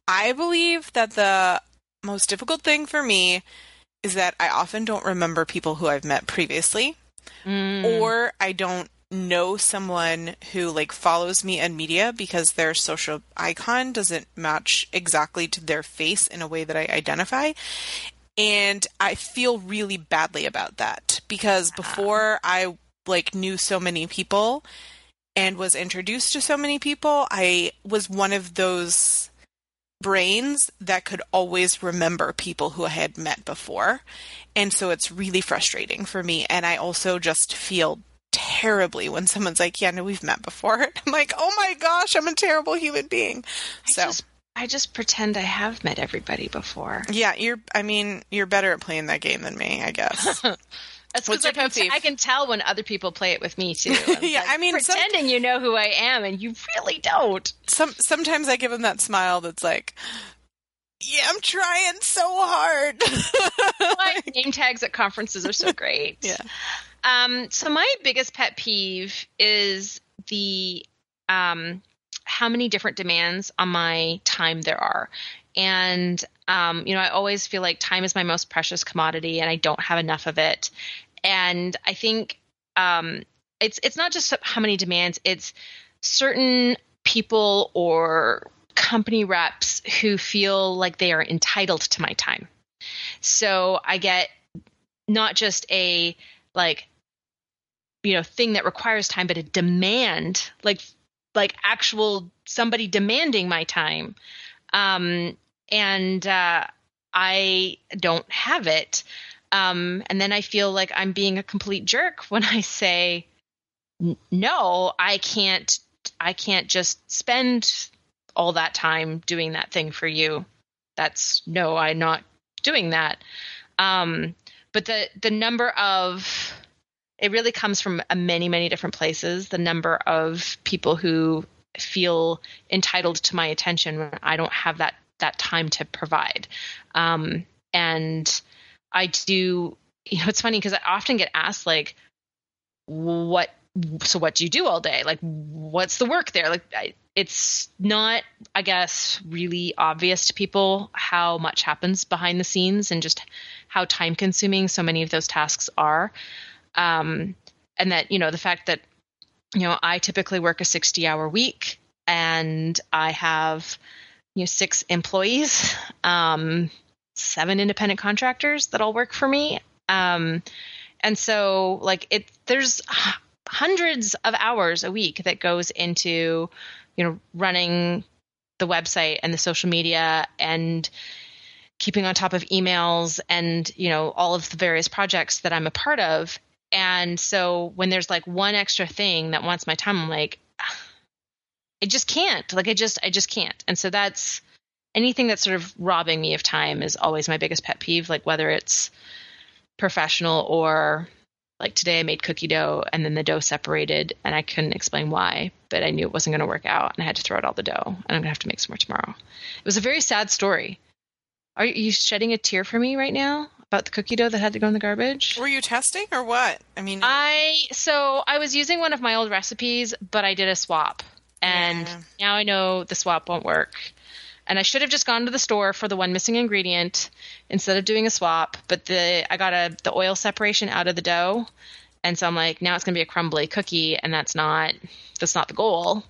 [SPEAKER 1] I believe that the most difficult thing for me is that I often don't remember people who I've met previously,
[SPEAKER 2] Mm.
[SPEAKER 1] or I don't know someone who like follows me in media because their social icon doesn't match exactly to their face in a way that I identify. And I feel really badly about that because before I like knew so many people and was introduced to so many people, I was one of those brains that could always remember people who I had met before. And so it's really frustrating for me. And I also just feel terribly when someone's like, Yeah, no, we've met before. I'm like, Oh my gosh, I'm a terrible human being.
[SPEAKER 2] I
[SPEAKER 1] So,
[SPEAKER 2] just, I just pretend I have met everybody before.
[SPEAKER 1] yeah, you're, I mean, you're better at playing that game than me, I guess.
[SPEAKER 2] That's
[SPEAKER 1] What's
[SPEAKER 2] because
[SPEAKER 1] your
[SPEAKER 2] I, can
[SPEAKER 1] peeve?
[SPEAKER 2] I can tell when other people play it with me too.
[SPEAKER 1] Yeah,
[SPEAKER 2] like,
[SPEAKER 1] I mean, some-
[SPEAKER 2] pretending you know who I am, and you really don't.
[SPEAKER 1] Some, sometimes I give them that smile that's like, Yeah, I'm trying so hard.
[SPEAKER 2] My name tags at conferences are so great.
[SPEAKER 1] Yeah.
[SPEAKER 2] Um, so my biggest pet peeve is the um, how many different demands on my time there are. And um, you know, I always feel like time is my most precious commodity, and I don't have enough of it. And I think um, it's it's not just how many demands; it's certain people or company reps who feel like they are entitled to my time. So I get not just a like you know thing that requires time but a demand like like actual somebody demanding my time. Um and uh i don't have it. Um and then i feel like i'm being a complete jerk when i say no i can't i can't just spend all that time doing that thing for you. That's no i'm not doing that. Um but the the number of it really comes from uh, many many different places the number of people who feel entitled to my attention when i don't have that that time to provide um, and i do you know it's funny because i often get asked like what so what do you do all day? Like, what's the work there? Like, I, it's not, I guess, really obvious to people how much happens behind the scenes and just how time consuming so many of those tasks are. Um, and that, you know, the fact that, you know, I typically work a 60 hour week and I have, you know, six employees, um, seven independent contractors that all work for me. Um, and so like it, there's hundreds of hours a week that goes into you know running the website and the social media and keeping on top of emails and you know all of the various projects that I'm a part of and so when there's like one extra thing that wants my time I'm like ah, I just can't like I just I just can't and so that's anything that's sort of robbing me of time is always my biggest pet peeve like whether it's professional or like today I made cookie dough and then the dough separated and I couldn't explain why, but I knew it wasn't going to work out and I had to throw out all the dough and I'm going to have to make some more tomorrow. It was a very sad story. Are you shedding a tear for me right now about the cookie dough that had to go in the garbage?
[SPEAKER 1] Were you testing or what? I mean,
[SPEAKER 2] I so I was using one of my old recipes, but I did a swap. And
[SPEAKER 1] Yeah.
[SPEAKER 2] now I know the swap won't work. And I should have just gone to the store for the one missing ingredient instead of doing a swap. But the I got a the oil separation out of the dough, and so I'm like, now it's gonna be a crumbly cookie, and that's not that's not the goal.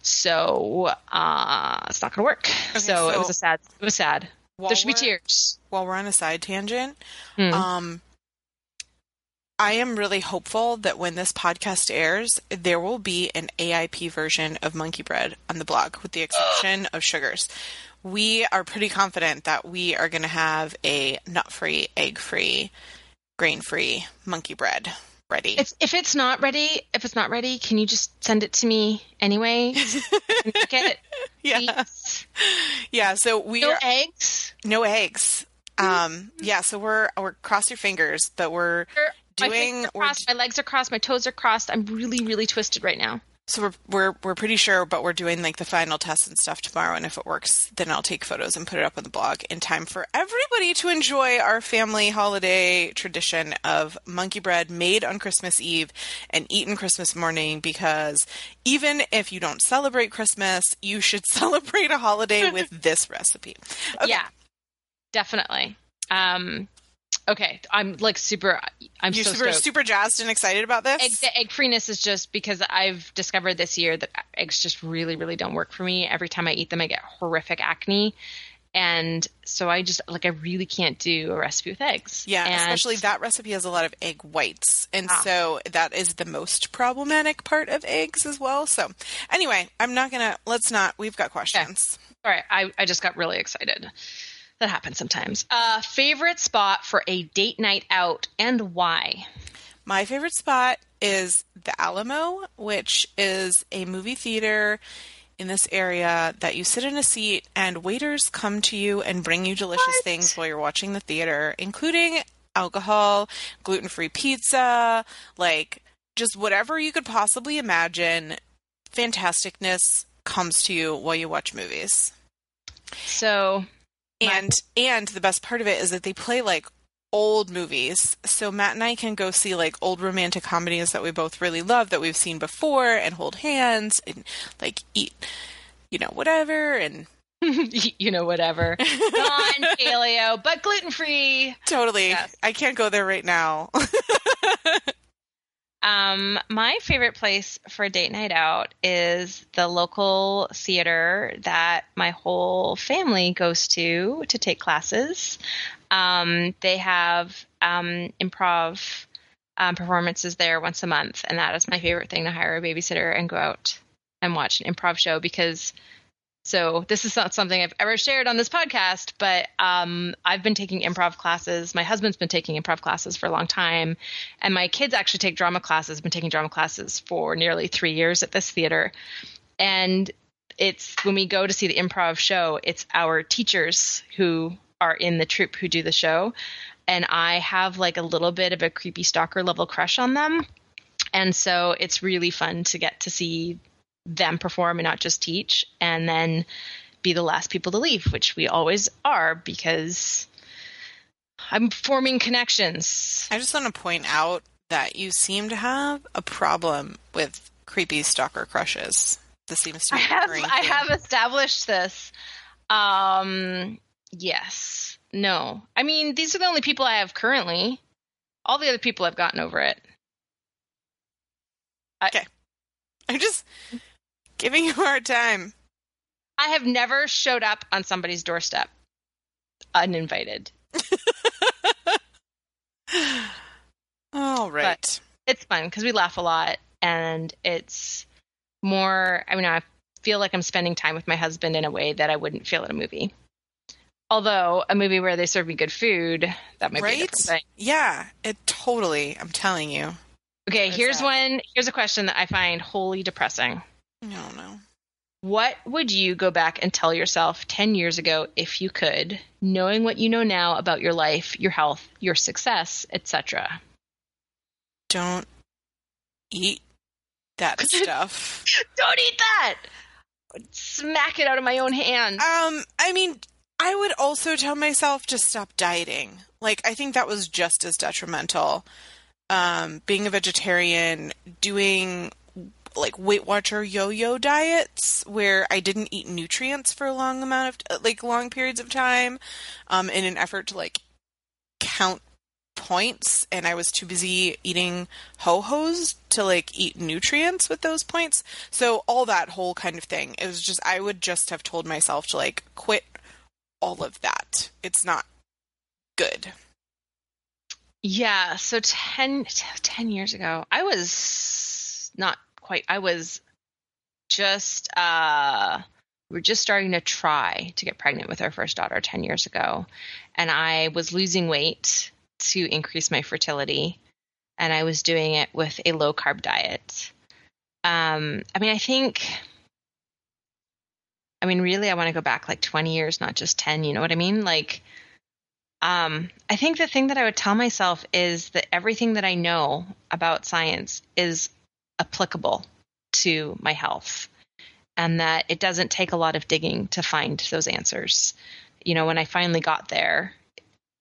[SPEAKER 2] So uh, it's not gonna work. so,
[SPEAKER 1] so-
[SPEAKER 2] it was a sad. It was sad.
[SPEAKER 1] While
[SPEAKER 2] there should be tears.
[SPEAKER 1] while we're on a side tangent,
[SPEAKER 2] Hmm.
[SPEAKER 1] um, I am really hopeful that when this podcast airs, there will be an AIP version of Monkey Bread on the blog, with the exception of sugars. We are pretty confident that we are going to have a nut free, egg free, grain free monkey bread ready.
[SPEAKER 2] If, if it's not ready, if it's not ready, can you just send it to me anyway? Make it,
[SPEAKER 1] yeah.
[SPEAKER 2] please?
[SPEAKER 1] Yeah. So we
[SPEAKER 2] No
[SPEAKER 1] are
[SPEAKER 2] eggs.
[SPEAKER 1] no eggs. Um, yeah. So we're, we're cross your fingers, but we're doing, we're
[SPEAKER 2] crossed, my legs are crossed, my toes are crossed. I'm really, really twisted right now.
[SPEAKER 1] So we're we're we're pretty sure, but we're doing like the final tests and stuff tomorrow. And if it works, then I'll take photos and put it up on the blog in time for everybody to enjoy our family holiday tradition of monkey bread made on Christmas Eve and eaten Christmas morning. Because even if you don't celebrate Christmas, you should celebrate a holiday with this recipe. Okay.
[SPEAKER 2] Yeah, definitely. Um, okay, I'm like super. I'm
[SPEAKER 1] You're
[SPEAKER 2] so
[SPEAKER 1] super
[SPEAKER 2] stoked.
[SPEAKER 1] super jazzed and excited about this.
[SPEAKER 2] Egg, the egg freeness is just because I've discovered this year that eggs just really, really don't work for me. Every time I eat them, I get horrific acne. And so I just like I really can't do a recipe with eggs.
[SPEAKER 1] Yeah,
[SPEAKER 2] And-
[SPEAKER 1] especially that recipe has a lot of egg whites. And
[SPEAKER 2] Ah.
[SPEAKER 1] so that is the most problematic part of eggs as well. So, anyway, I'm not going to, let's not, we've got questions.
[SPEAKER 2] All right, I, I just got really excited. That happens sometimes. Uh, favorite spot for a date night out and why?
[SPEAKER 1] My favorite spot is the Alamo, which is a movie theater in this area that you sit in a seat and waiters come to you and bring you delicious
[SPEAKER 2] What?
[SPEAKER 1] things while you're watching the theater, including alcohol, gluten free pizza, like just whatever you could possibly imagine. Fantasticness comes to you while you watch movies.
[SPEAKER 2] So My-
[SPEAKER 1] And and the best part of it is that they play like old movies. So Matt and I can go see like old romantic comedies that we both really love that we've seen before and hold hands and like eat you know whatever and
[SPEAKER 2] you know, whatever. Non paleo, but gluten free.
[SPEAKER 1] totally
[SPEAKER 2] Yes.
[SPEAKER 1] I can't go there right now.
[SPEAKER 2] Um, my favorite place for a date night out is the local theater that my whole family goes to to take classes. Um, they have um, improv um, performances there once a month, and that is my favorite thing to hire a babysitter and go out and watch an improv show because. So this is not something I've ever shared on this podcast, but um, I've been taking improv classes. My husband's been taking improv classes for a long time, and my kids actually take drama classes. Been taking drama classes for nearly three years at this theater, and it's when we go to see the improv show, it's our teachers who are in the troupe who do the show, and I have like a little bit of a creepy stalker level crush on them, and so it's really fun to get to see them perform and not just teach, and then be the last people to leave, which we always are because I'm forming connections.
[SPEAKER 1] I just want to point out that you seem to have a problem with creepy stalker crushes. This seems to be
[SPEAKER 2] I have I have established this. Um yes. No. I mean, these are the only people I have currently. All the other people I've gotten over it. Okay.
[SPEAKER 1] I'm just giving you a hard time.
[SPEAKER 2] I have never showed up on somebody's doorstep uninvited.
[SPEAKER 1] All right.
[SPEAKER 2] It's fun because we laugh a lot and it's more I mean I feel like I'm spending time with my husband in a way that I wouldn't feel at a movie. Although a movie where they serve me good food, that might be a different thing.
[SPEAKER 1] Yeah, it totally. I'm telling you.
[SPEAKER 2] Okay,
[SPEAKER 1] Where's
[SPEAKER 2] here's
[SPEAKER 1] that?
[SPEAKER 2] one here's a question that I find wholly depressing.
[SPEAKER 1] No, no.
[SPEAKER 2] What would you go back and tell yourself 10 years ago if you could, knowing what you know now about your life, your health, your success, etc.?
[SPEAKER 1] Don't eat that stuff.
[SPEAKER 2] Don't eat that. Smack it out of my own hand.
[SPEAKER 1] Um, I mean, I would also tell myself to stop dieting. Like, I think that was just as detrimental. Um, being a vegetarian, doing like Weight Watcher yo-yo diets where I didn't eat nutrients for a long amount of like long periods of time, um, in an effort to like count points, and I was too busy eating ho hos to like eat nutrients with those points. So all that whole kind of thing. It was just I would just have told myself to like quit all of that. It's not good.
[SPEAKER 2] Yeah, so 10, 10 years ago, I was not quite, I was just, uh, we were just starting to try to get pregnant with our first daughter 10 years ago. And I was losing weight to increase my fertility. And I was doing it with a low carb diet. Um, I mean, I think, I mean, really, I want to go back like 20 years, not just 10. You know what I mean? Like, um, I think the thing that I would tell myself is that everything that I know about science is applicable to my health and that it doesn't take a lot of digging to find those answers. You know, when I finally got there,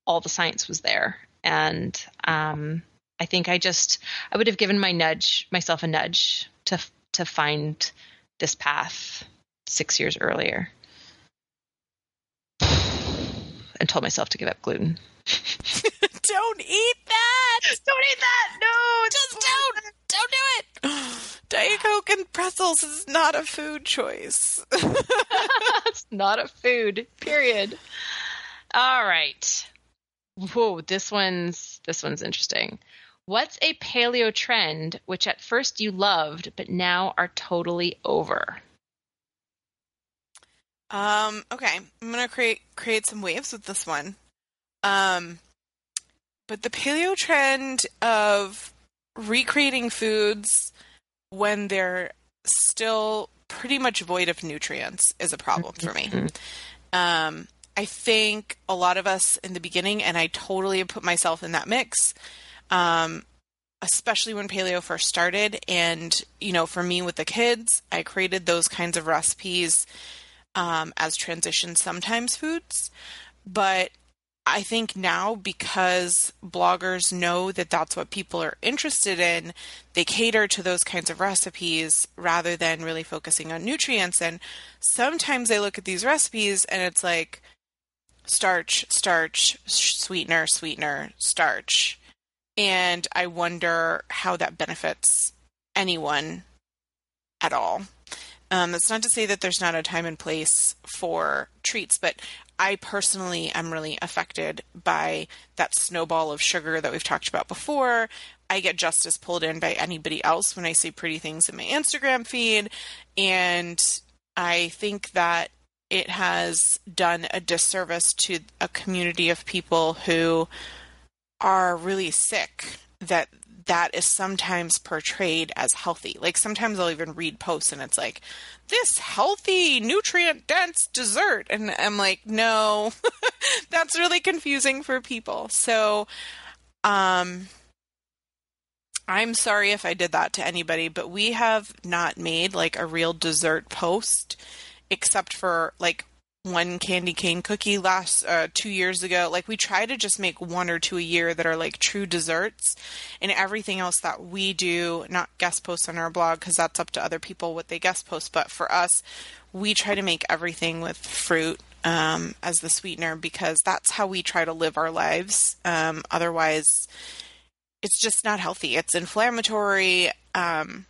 [SPEAKER 2] all the science was there. And um, I think I just, I would have given my nudge, myself a nudge to, to find this path six years earlier and told myself to give up gluten.
[SPEAKER 1] don't eat that.
[SPEAKER 2] Don't eat that. No,
[SPEAKER 1] Just don't. Don't do it. Diet Coke and pretzels is not a food choice.
[SPEAKER 2] it's not a food. Period. All right. Whoa, this one's this one's interesting. What's a paleo trend which at first you loved but now are totally over?
[SPEAKER 1] Um, okay, I'm gonna create create some waves with this one. Um, but the paleo trend of recreating foods when they're still pretty much void of nutrients is a problem for me. Um, I think a lot of us in the beginning, and I totally put myself in that mix. Um, especially when paleo first started, and you know, for me with the kids, I created those kinds of recipes um, as transition sometimes foods. But I think now because bloggers know that that's what people are interested in, they cater to those kinds of recipes rather than really focusing on nutrients. And sometimes I look at these recipes and it's like starch, starch, sweetener, sweetener, starch. And I wonder how that benefits anyone at all. Um, that's not to say that there's not a time and place for treats, but I personally am really affected by that snowball of sugar that we've talked about before. I get just as pulled in by anybody else when I see pretty things in my Instagram feed. And I think that it has done a disservice to a community of people who are really sick that that is sometimes portrayed as healthy. Like sometimes I'll even read posts and it's like, this healthy, nutrient dense dessert. And I'm like, no, that's really confusing for people. So, um, I'm sorry if I did that to anybody, but we have not made like a real dessert post except for like one candy cane cookie last uh, two years ago. Like we try to just make one or two a year that are like true desserts, and everything else that we do, not guest posts on our blog because that's up to other people what they guest post. But for us, we try to make everything with fruit um, as the sweetener because that's how we try to live our lives. Um, otherwise, it's just not healthy. It's inflammatory. Um,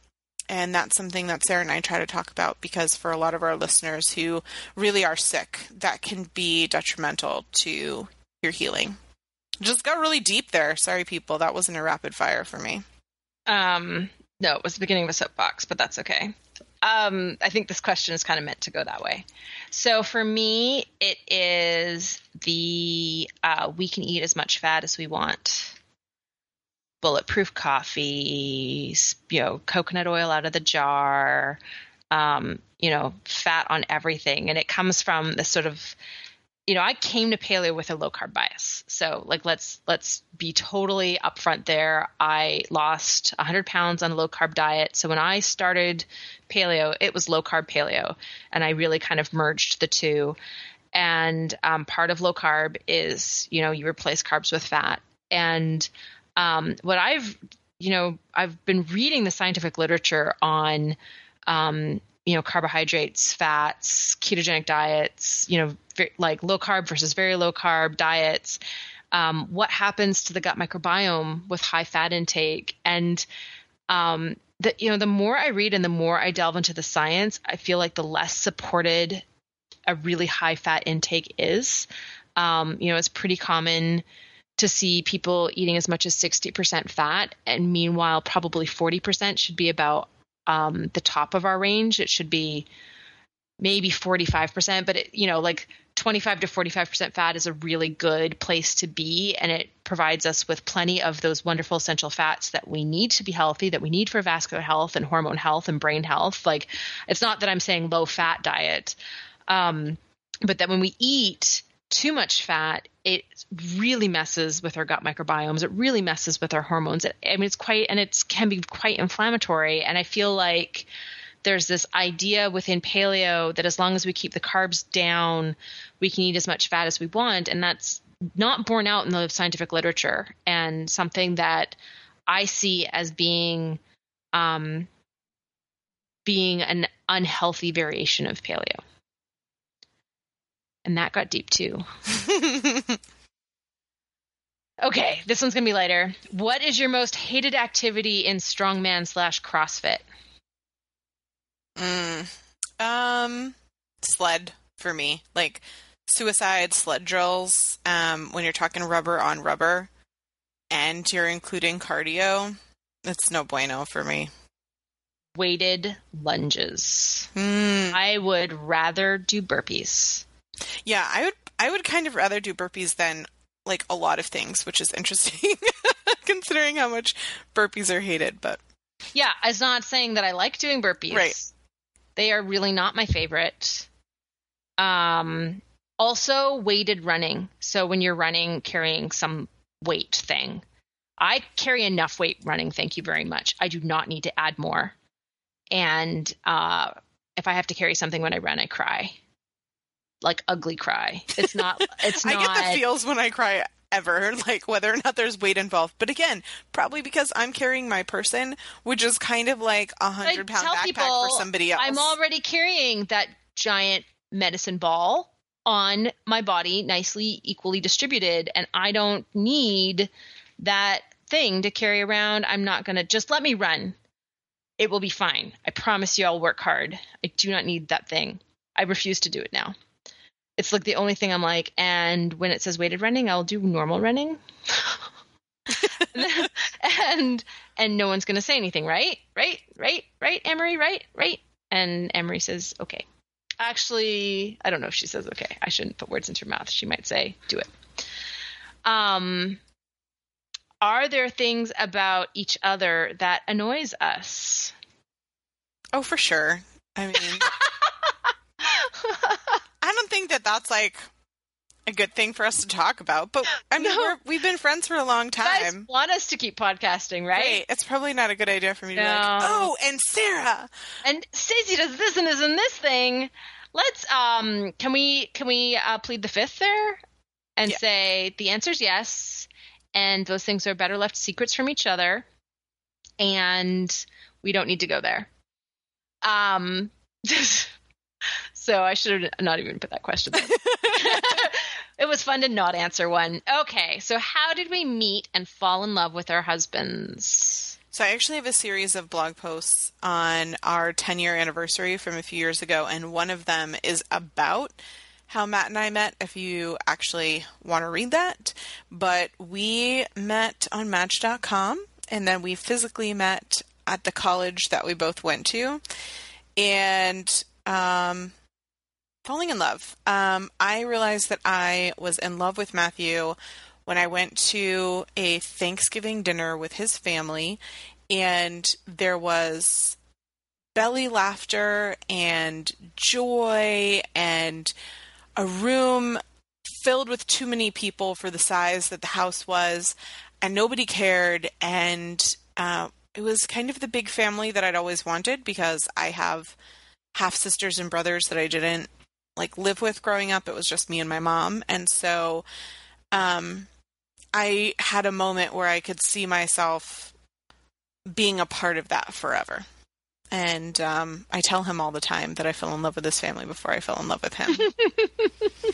[SPEAKER 1] and that's something that Sarah and I try to talk about because for a lot of our listeners who really are sick, that can be detrimental to your healing. Just got really deep there. Sorry, people. That wasn't a rapid fire for me.
[SPEAKER 2] Um, no, it was the beginning of a soapbox, but that's okay. Um, I think this question is kind of meant to go that way. So for me, it is the uh, we can eat as much fat as we want bulletproof coffee, you know, coconut oil out of the jar, um, you know, fat on everything. And it comes from this sort of, you know, I came to paleo with a low carb bias. So like, let's, let's be totally upfront there. I lost 100 pounds on a low carb diet. So when I started paleo, it was low carb paleo. And I really kind of merged the two. And um, part of low carb is, you know, you replace carbs with fat. And um, what I've, you know, I've been reading the scientific literature on, um, you know, carbohydrates, fats, ketogenic diets, you know, like low carb versus very low carb diets. Um, what happens to the gut microbiome with high fat intake and um, the, you know the more i read and the more i delve into the science i feel like the less supported a really high fat intake is um, you know it's pretty common to see people eating as much as 60% fat and meanwhile probably 40% should be about um, the top of our range. It should be maybe 45% but it, you know like 25 to 45% fat is a really good place to be and it provides us with plenty of those wonderful essential fats that we need to be healthy that we need for vascular health and hormone health and brain health. Like it's not that i'm saying low fat diet um, but that when we eat too much fat, it really messes with our gut microbiomes. It really messes with our hormones. It, I mean, it's quite, and it can be quite inflammatory. And I feel like there's this idea within paleo that as long as we keep the carbs down, we can eat as much fat as we want. And that's not borne out in the scientific literature and something that I see as being, um, being an unhealthy variation of paleo and that got deep too. okay, this one's gonna be lighter. What is your most hated activity in strongman slash CrossFit?
[SPEAKER 1] Mm, um, sled for me, like suicide sled drills. Um, when you're talking rubber on rubber, and you're including cardio, it's no bueno for me.
[SPEAKER 2] Weighted lunges.
[SPEAKER 1] Mm.
[SPEAKER 2] I would rather do burpees.
[SPEAKER 1] Yeah, I would I would kind of rather do burpees than like a lot of things, which is interesting considering how much burpees are hated, but
[SPEAKER 2] Yeah, it's not saying that I like doing burpees.
[SPEAKER 1] Right.
[SPEAKER 2] They are really not my favorite. Um also weighted running. So when you're running carrying some weight thing. I carry enough weight running, thank you very much. I do not need to add more. And uh if I have to carry something when I run, I cry like ugly cry. It's not. It's not.
[SPEAKER 1] I get the feels when I cry ever, like whether or not there's weight involved. But again, probably because I'm carrying my person, which is kind of like a hundred pound backpack
[SPEAKER 2] people,
[SPEAKER 1] for somebody else.
[SPEAKER 2] I'm already carrying that giant medicine ball on my body, nicely equally distributed, and I don't need that thing to carry around. I'm not gonna just let me run. It will be fine. I promise you I'll work hard. I do not need that thing. I refuse to do it now it's like the only thing I'm like, and when it says weighted running, I'll do normal running. and and no one's gonna say anything, right? Right? Right? Right? Emery, right? Right? And Emery says, okay. Actually, I don't know if she says okay. I shouldn't put words into her mouth. She might say, do it. Um, are there things about each other that annoys us?
[SPEAKER 1] Oh, for sure. I mean, think that that's like a good thing for us to talk about. But I mean,
[SPEAKER 2] No.
[SPEAKER 1] we have been friends for a long time.
[SPEAKER 2] want us to keep podcasting, right?
[SPEAKER 1] Right. It's probably not a good idea for me to be like, oh, and Sarah.
[SPEAKER 2] And Stacy does this and this and this thing. let's um can we can we uh, plead the fifth there and
[SPEAKER 1] Yeah.
[SPEAKER 2] say the answer is yes and those things are better left secrets from each other and we don't need to go there um so i should have not even put that question it was fun to not answer one. Okay so how did we meet and fall in love with our husbands?
[SPEAKER 1] So I actually have a series of blog posts on our 10 year anniversary from a few years ago, and one of them is about how Matt and I met, if you actually want to read that. But we met on Match.com, and then we physically met at the college that we both went to, and um, falling in love. Um, I realized that I was in love with Matthew when I went to a Thanksgiving dinner with his family, and there was belly laughter and joy and a room filled with too many people for the size that the house was, and nobody cared. And uh, it was kind of the big family that I'd always wanted because I have half sisters and brothers that I didn't like live with growing up. It was just me and my mom, and so um, I had a moment where I could see myself being a part of that forever. And um, I tell him all the time that I fell in love with this family before I fell in love with him.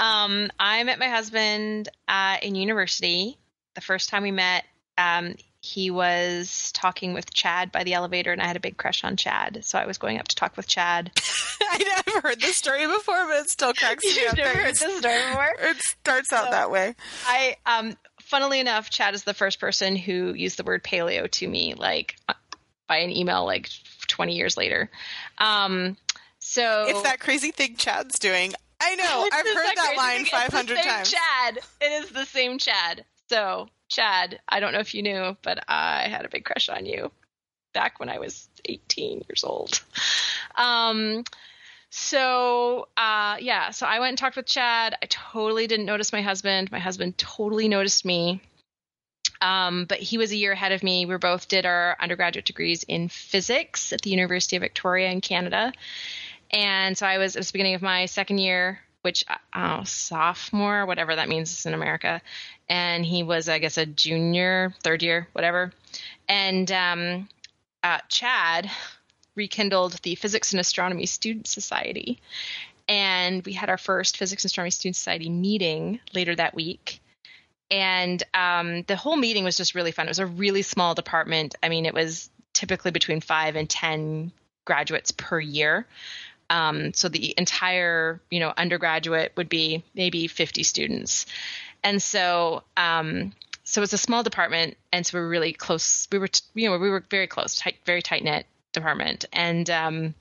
[SPEAKER 2] Um, I met my husband uh, in university. The first time we met, um, he was talking with Chad by the elevator, and I had a big crush on Chad. So I was going up to talk with Chad.
[SPEAKER 1] I never heard this story before, but it still cracks me
[SPEAKER 2] You've
[SPEAKER 1] up.
[SPEAKER 2] never heard this story before?
[SPEAKER 1] It starts out
[SPEAKER 2] So-
[SPEAKER 1] that way.
[SPEAKER 2] I, um, funnily enough, Chad is the first person who used the word paleo to me, like uh, by an email, like 20 years later. Um, so
[SPEAKER 1] It's that crazy thing Chad's doing. I know. I've heard that
[SPEAKER 2] crazy
[SPEAKER 1] line
[SPEAKER 2] thing. It's the
[SPEAKER 1] 500
[SPEAKER 2] same
[SPEAKER 1] times.
[SPEAKER 2] Chad. It is the same Chad. So, Chad, I don't know if you knew, but I had a big crush on you back when I was 18 years old. Um, so, uh, yeah, so I went and talked with Chad. I totally didn't notice my husband. My husband totally noticed me. Um, but he was a year ahead of me. We both did our undergraduate degrees in physics at the University of Victoria in Canada. And so I was, it was the beginning of my second year, which, uh, sophomore, whatever that means in America. And he was, I guess, a junior, third year, whatever. And um, uh, Chad rekindled the Physics and Astronomy Student Society. And we had our first Physics and Astronomy Student Society meeting later that week. And um, the whole meeting was just really fun. It was a really small department. I mean, it was typically between five and 10 graduates per year. Um, so the entire, you know, undergraduate would be maybe 50 students. And so, um, so it's a small department, and so we were really close. We were, t- you know, we were very close, tight, very tight knit department, and um,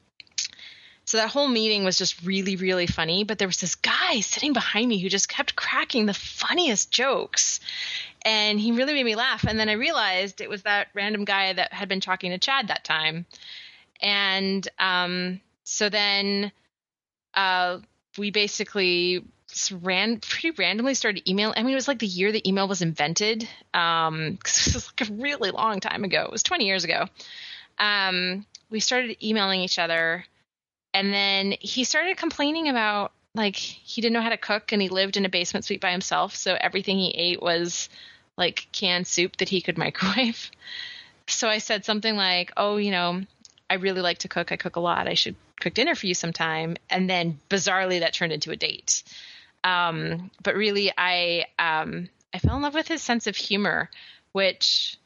[SPEAKER 2] so that whole meeting was just really, really funny. But there was this guy sitting behind me who just kept cracking the funniest jokes, and he really made me laugh. And then I realized it was that random guy that had been talking to Chad that time, and um, so then uh, we basically ran pretty randomly started email. I mean, it was like the year the email was invented. Um, 'cause this was like a really long time ago. It was 20 years ago. Um, we started emailing each other, and then he started complaining about like he didn't know how to cook and he lived in a basement suite by himself, so everything he ate was like canned soup that he could microwave. So I said something like, "Oh, you know, I really like to cook. I cook a lot. I should cook dinner for you sometime." And then bizarrely that turned into a date. Um, but really, I um, I fell in love with his sense of humor, which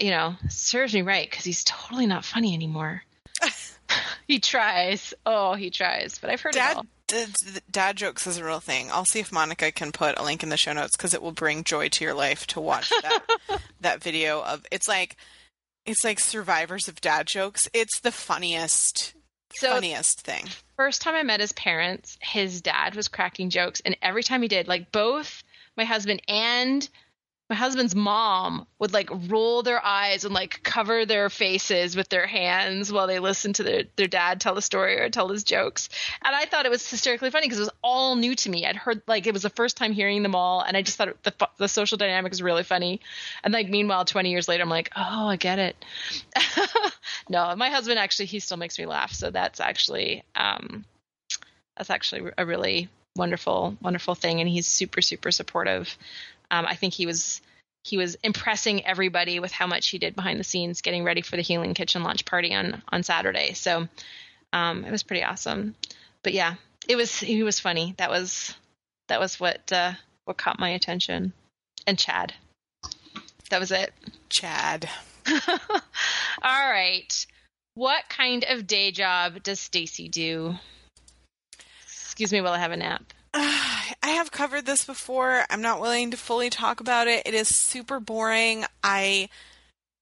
[SPEAKER 2] you know serves me right because he's totally not funny anymore. he tries. Oh, he tries. But I've heard it
[SPEAKER 1] Dad,
[SPEAKER 2] all.
[SPEAKER 1] d- d- dad jokes is a real thing. I'll see if Monica can put a link in the show notes because it will bring joy to your life to watch that that video of. It's like it's like survivors of dad jokes. It's the funniest,
[SPEAKER 2] So
[SPEAKER 1] funniest thing.
[SPEAKER 2] first time I met his parents, his dad was cracking jokes, and every time he did, like both my husband and my husband's mom would like roll their eyes and like cover their faces with their hands while they listened to their, their dad tell the story or tell his jokes. And I thought it was hysterically funny because it was all new to me. I'd heard like it was the first time hearing them all, and I just thought the the social dynamic was really funny. And like meanwhile, 20 years later, I'm like, oh, I get it. no, my husband actually he still makes me laugh, so that's actually um, that's actually a really wonderful wonderful thing and he's super super supportive um, I think he was he was impressing everybody with how much he did behind the scenes, getting ready for the Healing Kitchen launch party on on Saturday. So um, it was pretty awesome. But yeah, it was he was funny. That was that was what uh, what caught my attention. And Chad. That was it.
[SPEAKER 1] Chad.
[SPEAKER 2] All right. What kind of day job does Stacy do? Excuse me while I have a nap.
[SPEAKER 1] I have covered this before. I'm not willing to fully talk about it. It is super boring. I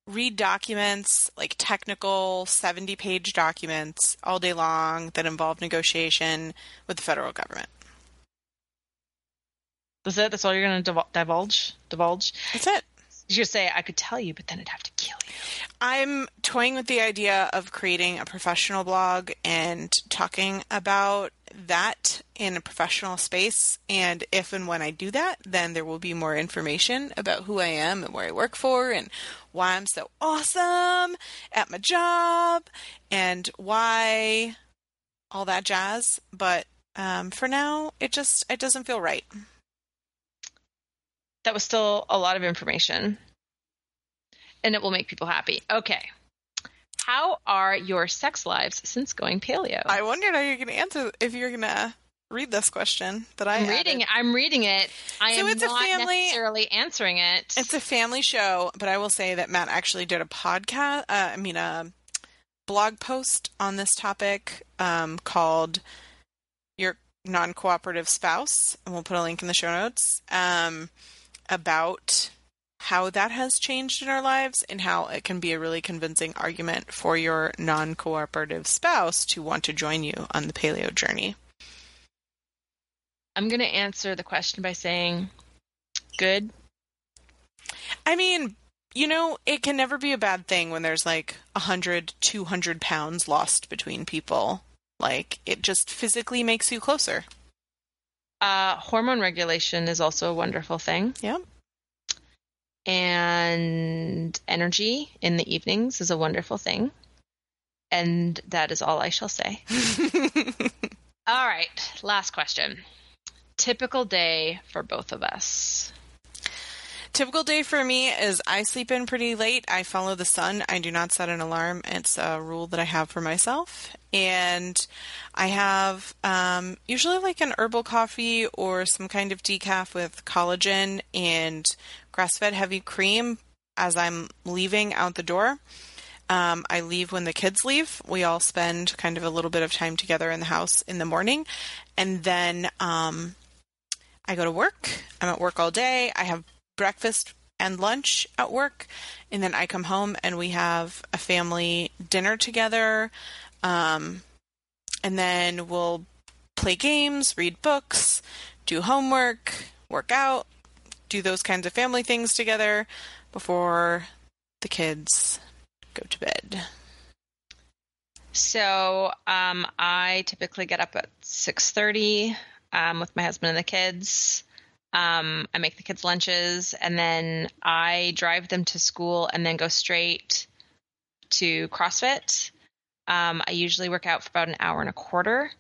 [SPEAKER 1] read documents, like technical 70 page documents, all day long that involve negotiation with the federal government.
[SPEAKER 2] That's it? That's all you're going to divulge? Divulge?
[SPEAKER 1] That's it.
[SPEAKER 2] You say I could tell you, but then I'd have to kill you.
[SPEAKER 1] I'm toying with the idea of creating a professional blog and talking about that in a professional space. And if and when I do that, then there will be more information about who I am and where I work for and why I'm so awesome at my job and why all that jazz. But um, for now, it just it doesn't feel right
[SPEAKER 2] that was still a lot of information. And it will make people happy. Okay. How are your sex lives since going paleo?
[SPEAKER 1] I wondered how you're going to answer if you're going to read this question that I
[SPEAKER 2] am reading.
[SPEAKER 1] It.
[SPEAKER 2] I'm reading it. I so am it's not a family, necessarily answering it.
[SPEAKER 1] It's a family show, but I will say that Matt actually did a podcast. Uh, I mean, a blog post on this topic um, called "Your Non-Cooperative Spouse," and we'll put a link in the show notes. Um, about how that has changed in our lives and how it can be a really convincing argument for your non cooperative spouse to want to join you on the paleo journey.
[SPEAKER 2] I'm going to answer the question by saying good.
[SPEAKER 1] I mean, you know, it can never be a bad thing when there's like 100, 200 pounds lost between people. Like, it just physically makes you closer.
[SPEAKER 2] Uh, hormone regulation is also a wonderful thing.
[SPEAKER 1] Yeah.
[SPEAKER 2] And energy in the evenings is a wonderful thing. And that is all I shall say. all right, last question. Typical day for both of us.
[SPEAKER 1] Typical day for me is I sleep in pretty late. I follow the sun. I do not set an alarm. It's a rule that I have for myself. And I have um, usually like an herbal coffee or some kind of decaf with collagen and grass fed heavy cream as I'm leaving out the door. Um, I leave when the kids leave. We all spend kind of a little bit of time together in the house in the morning. And then um, I go to work. I'm at work all day. I have breakfast and lunch at work, and then I come home and we have a family dinner together. Um, and then we'll play games, read books, do homework, work out, do those kinds of family things together before the kids go to bed.
[SPEAKER 2] So um, I typically get up at six thirty um, with my husband and the kids. Um, I make the kids lunches and then I drive them to school and then go straight to CrossFit. Um, I usually work out for about an hour and a quarter.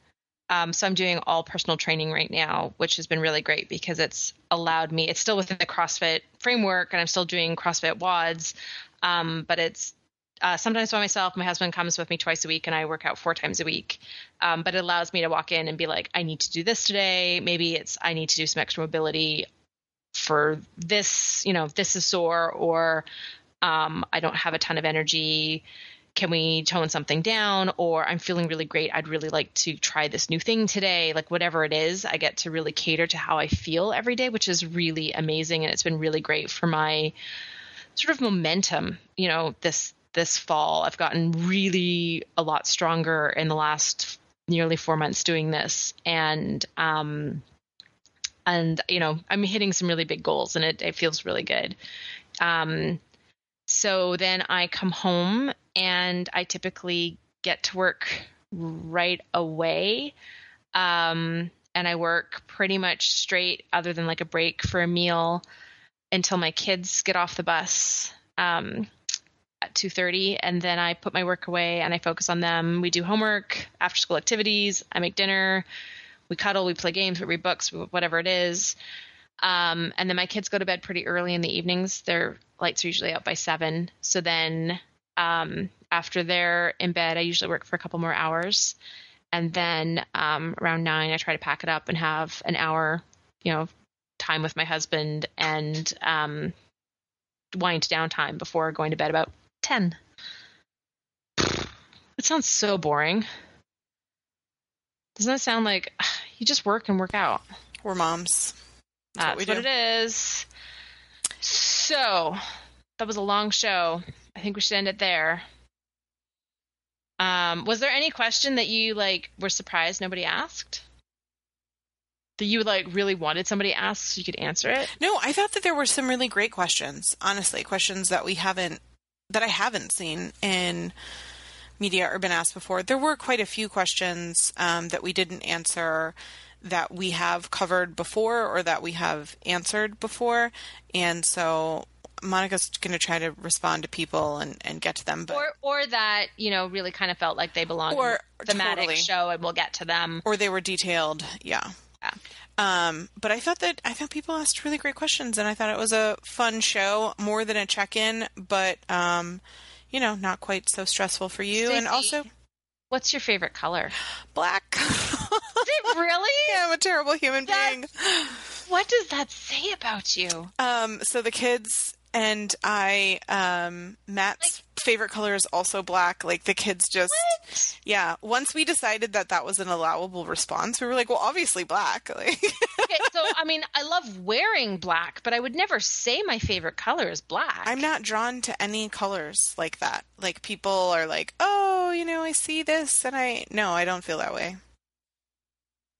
[SPEAKER 2] Um, so I'm doing all personal training right now, which has been really great because it's allowed me. It's still within the CrossFit framework, and I'm still doing CrossFit WODs, um, but it's uh, sometimes by myself. My husband comes with me twice a week, and I work out four times a week. Um, but it allows me to walk in and be like, I need to do this today. Maybe it's I need to do some extra mobility for this. You know, this is sore, or um, I don't have a ton of energy. Can we tone something down? Or I'm feeling really great. I'd really like to try this new thing today. Like whatever it is, I get to really cater to how I feel every day, which is really amazing, and it's been really great for my sort of momentum. You know, this this fall. I've gotten really a lot stronger in the last nearly four months doing this, and um, and you know I'm hitting some really big goals, and it, it feels really good. Um, so then I come home, and I typically get to work right away. Um, and I work pretty much straight, other than like a break for a meal, until my kids get off the bus um, at two thirty, and then I put my work away and I focus on them. We do homework, after school activities. I make dinner. We cuddle. We play games. We read books. Whatever it is. Um, and then my kids go to bed pretty early in the evenings. Their lights are usually out by seven. So then um, after they're in bed, I usually work for a couple more hours. And then um, around nine i try to pack it up and have an hour you know time with my husband and um, wind down time before going to bed about 10 it sounds so boring. Doesn't that sound like you just work and work out?
[SPEAKER 1] We're moms.
[SPEAKER 2] that's
[SPEAKER 1] what
[SPEAKER 2] what, it is. So that was a long show i think we should end it there um, was there any question that you like were surprised nobody asked? That you like really wanted somebody asked so you could answer it?
[SPEAKER 1] No, I thought that there were some really great questions. Honestly, questions that we haven't that I haven't seen in media or been asked before. There were quite a few questions um, that we didn't answer that we have covered before or that we have answered before, and so Monica's going to try to respond to people and, and get to them. But
[SPEAKER 2] Or or that, you know, really kind of felt like they belonged
[SPEAKER 1] Or
[SPEAKER 2] in the thematic
[SPEAKER 1] totally.
[SPEAKER 2] show and we'll get to them.
[SPEAKER 1] or they were detailed. Yeah.
[SPEAKER 2] Yeah.
[SPEAKER 1] Um, but I thought that I thought people asked really great questions, and I thought it was a fun show, more than a check-in, but um, you know, not quite so stressful for you, and also
[SPEAKER 2] What's your favorite color?
[SPEAKER 1] black.
[SPEAKER 2] really?
[SPEAKER 1] yeah, I'm a terrible human being.
[SPEAKER 2] What does that say about you?
[SPEAKER 1] Um, so the kids and I, um, Matt's favorite color is also black. Like the kids just, yeah. Once we decided that that was an allowable response, we were like, well, obviously black. Like,
[SPEAKER 2] Okay, so I mean, I love wearing black, but I would never say my favorite color is black.
[SPEAKER 1] I'm not drawn to any colors like that. Like people are like, oh, you know, I see this, and I no, I don't feel that way.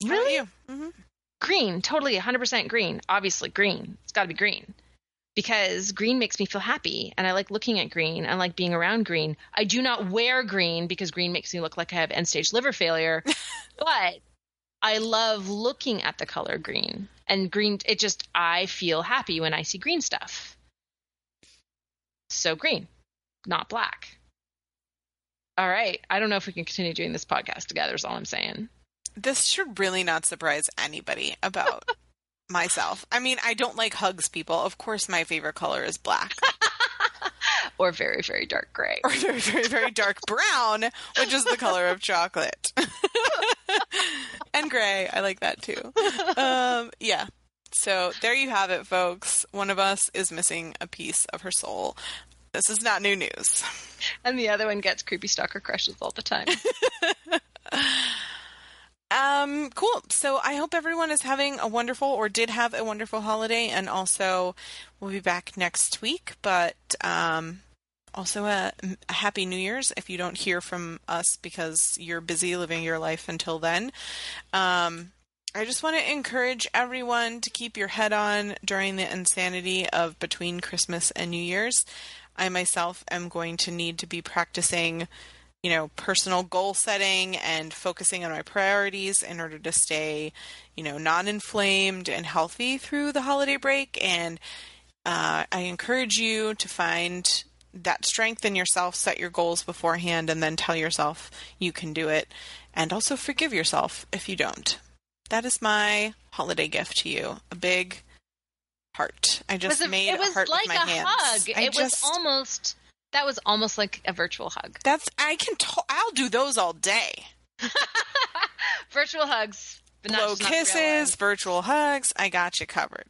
[SPEAKER 2] Really?
[SPEAKER 1] you? hmm
[SPEAKER 2] green, totally 100% green. Obviously, green. It's got to be green. Because green makes me feel happy and I like looking at green. I like being around green. I do not wear green because green makes me look like I have end stage liver failure. but I love looking at the color green. And green, it just, I feel happy when I see green stuff. So green, not black. All right. I don't know if we can continue doing this podcast together, is all I'm saying.
[SPEAKER 1] This should really not surprise anybody about myself. I mean, I don't like hugs people. Of course, my favorite color is black,
[SPEAKER 2] Or very, very dark gray.
[SPEAKER 1] or very, very, very dark brown, which is the color of chocolate, and gray. I like that too. Um, yeah. So there you have it, folks. One of us is missing a piece of her soul. This is not new news.
[SPEAKER 2] And the other one gets creepy stalker crushes all the time.
[SPEAKER 1] Um, cool. So I hope everyone is having a wonderful or did have a wonderful holiday, and also we'll be back next week. But um, also a, a happy New Year's if you don't hear from us because you're busy living your life until then. Um, I just want to encourage everyone to keep your head on during the insanity of between Christmas and New Year's. I myself am going to need to be practicing you know, personal goal setting and focusing on my priorities in order to stay, you know, non inflamed and healthy through the holiday break. And uh, I encourage you to find that strength in yourself, set your goals beforehand, and then tell yourself you can do it. And also forgive yourself if you don't. That is my holiday gift to you. A big heart. I just
[SPEAKER 2] it a-
[SPEAKER 1] made
[SPEAKER 2] it was
[SPEAKER 1] a heart
[SPEAKER 2] like
[SPEAKER 1] with my
[SPEAKER 2] a
[SPEAKER 1] hands.
[SPEAKER 2] hug.
[SPEAKER 1] I
[SPEAKER 2] it
[SPEAKER 1] just,
[SPEAKER 2] was almost that was almost like a virtual hug.
[SPEAKER 1] that's I can t- I'll do those all day.
[SPEAKER 2] Virtual hugs, but not
[SPEAKER 1] blow
[SPEAKER 2] just not
[SPEAKER 1] kisses, virtual hugs. I got you covered.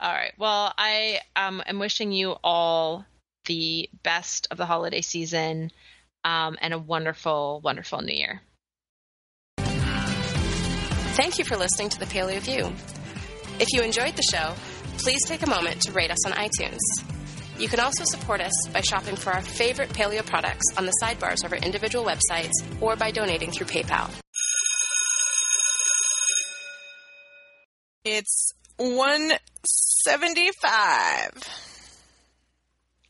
[SPEAKER 2] All right. Well, I um, am wishing you all the best of the holiday season um, and a wonderful, wonderful New Year.
[SPEAKER 3] Thank you for listening to the Paleo View. If you enjoyed the show, please take a moment to rate us on iTunes. You can also support us by shopping for our favorite paleo products on the sidebars of our individual websites or by donating through PayPal.
[SPEAKER 1] It's 175.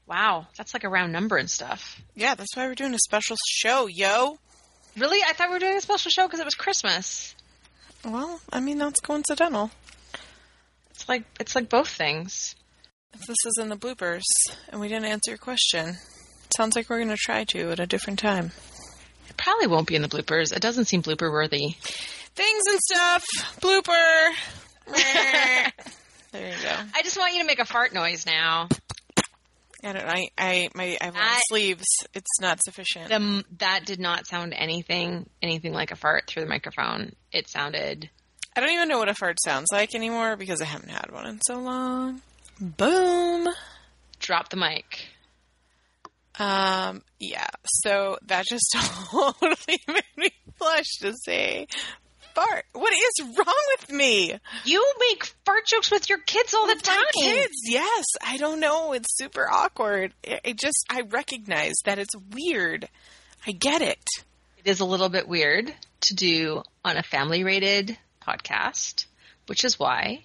[SPEAKER 2] Wow, that's like a round number and stuff.
[SPEAKER 1] Yeah, that's why we're doing a special show, yo.
[SPEAKER 2] Really? I thought we were doing a special show because it was Christmas.
[SPEAKER 1] Well, I mean, that's coincidental.
[SPEAKER 2] It's like it's like both things.
[SPEAKER 1] If this is in the bloopers and we didn't answer your question, sounds like we're going to try to at a different time.
[SPEAKER 2] It probably won't be in the bloopers. It doesn't seem blooper worthy.
[SPEAKER 1] Things and stuff. Blooper. there you go.
[SPEAKER 2] I just want you to make a fart noise now.
[SPEAKER 1] I don't. I. I. My. I have long
[SPEAKER 2] That-
[SPEAKER 1] sleeves. It's not sufficient.
[SPEAKER 2] The, that did not sound anything anything like a fart through the microphone. It sounded
[SPEAKER 1] I don't even know what a fart sounds like anymore because I haven't had one in so long. Boom.
[SPEAKER 2] drop the mic.
[SPEAKER 1] Um. Yeah. So that just totally made me blush to say fart. What is wrong with me?
[SPEAKER 2] You make fart jokes with your kids all the time.
[SPEAKER 1] my kids, yes. I don't know. It's super awkward. It, it just. I recognize that it's weird. I get it.
[SPEAKER 2] It is a little bit weird to do on a family rated podcast, which is why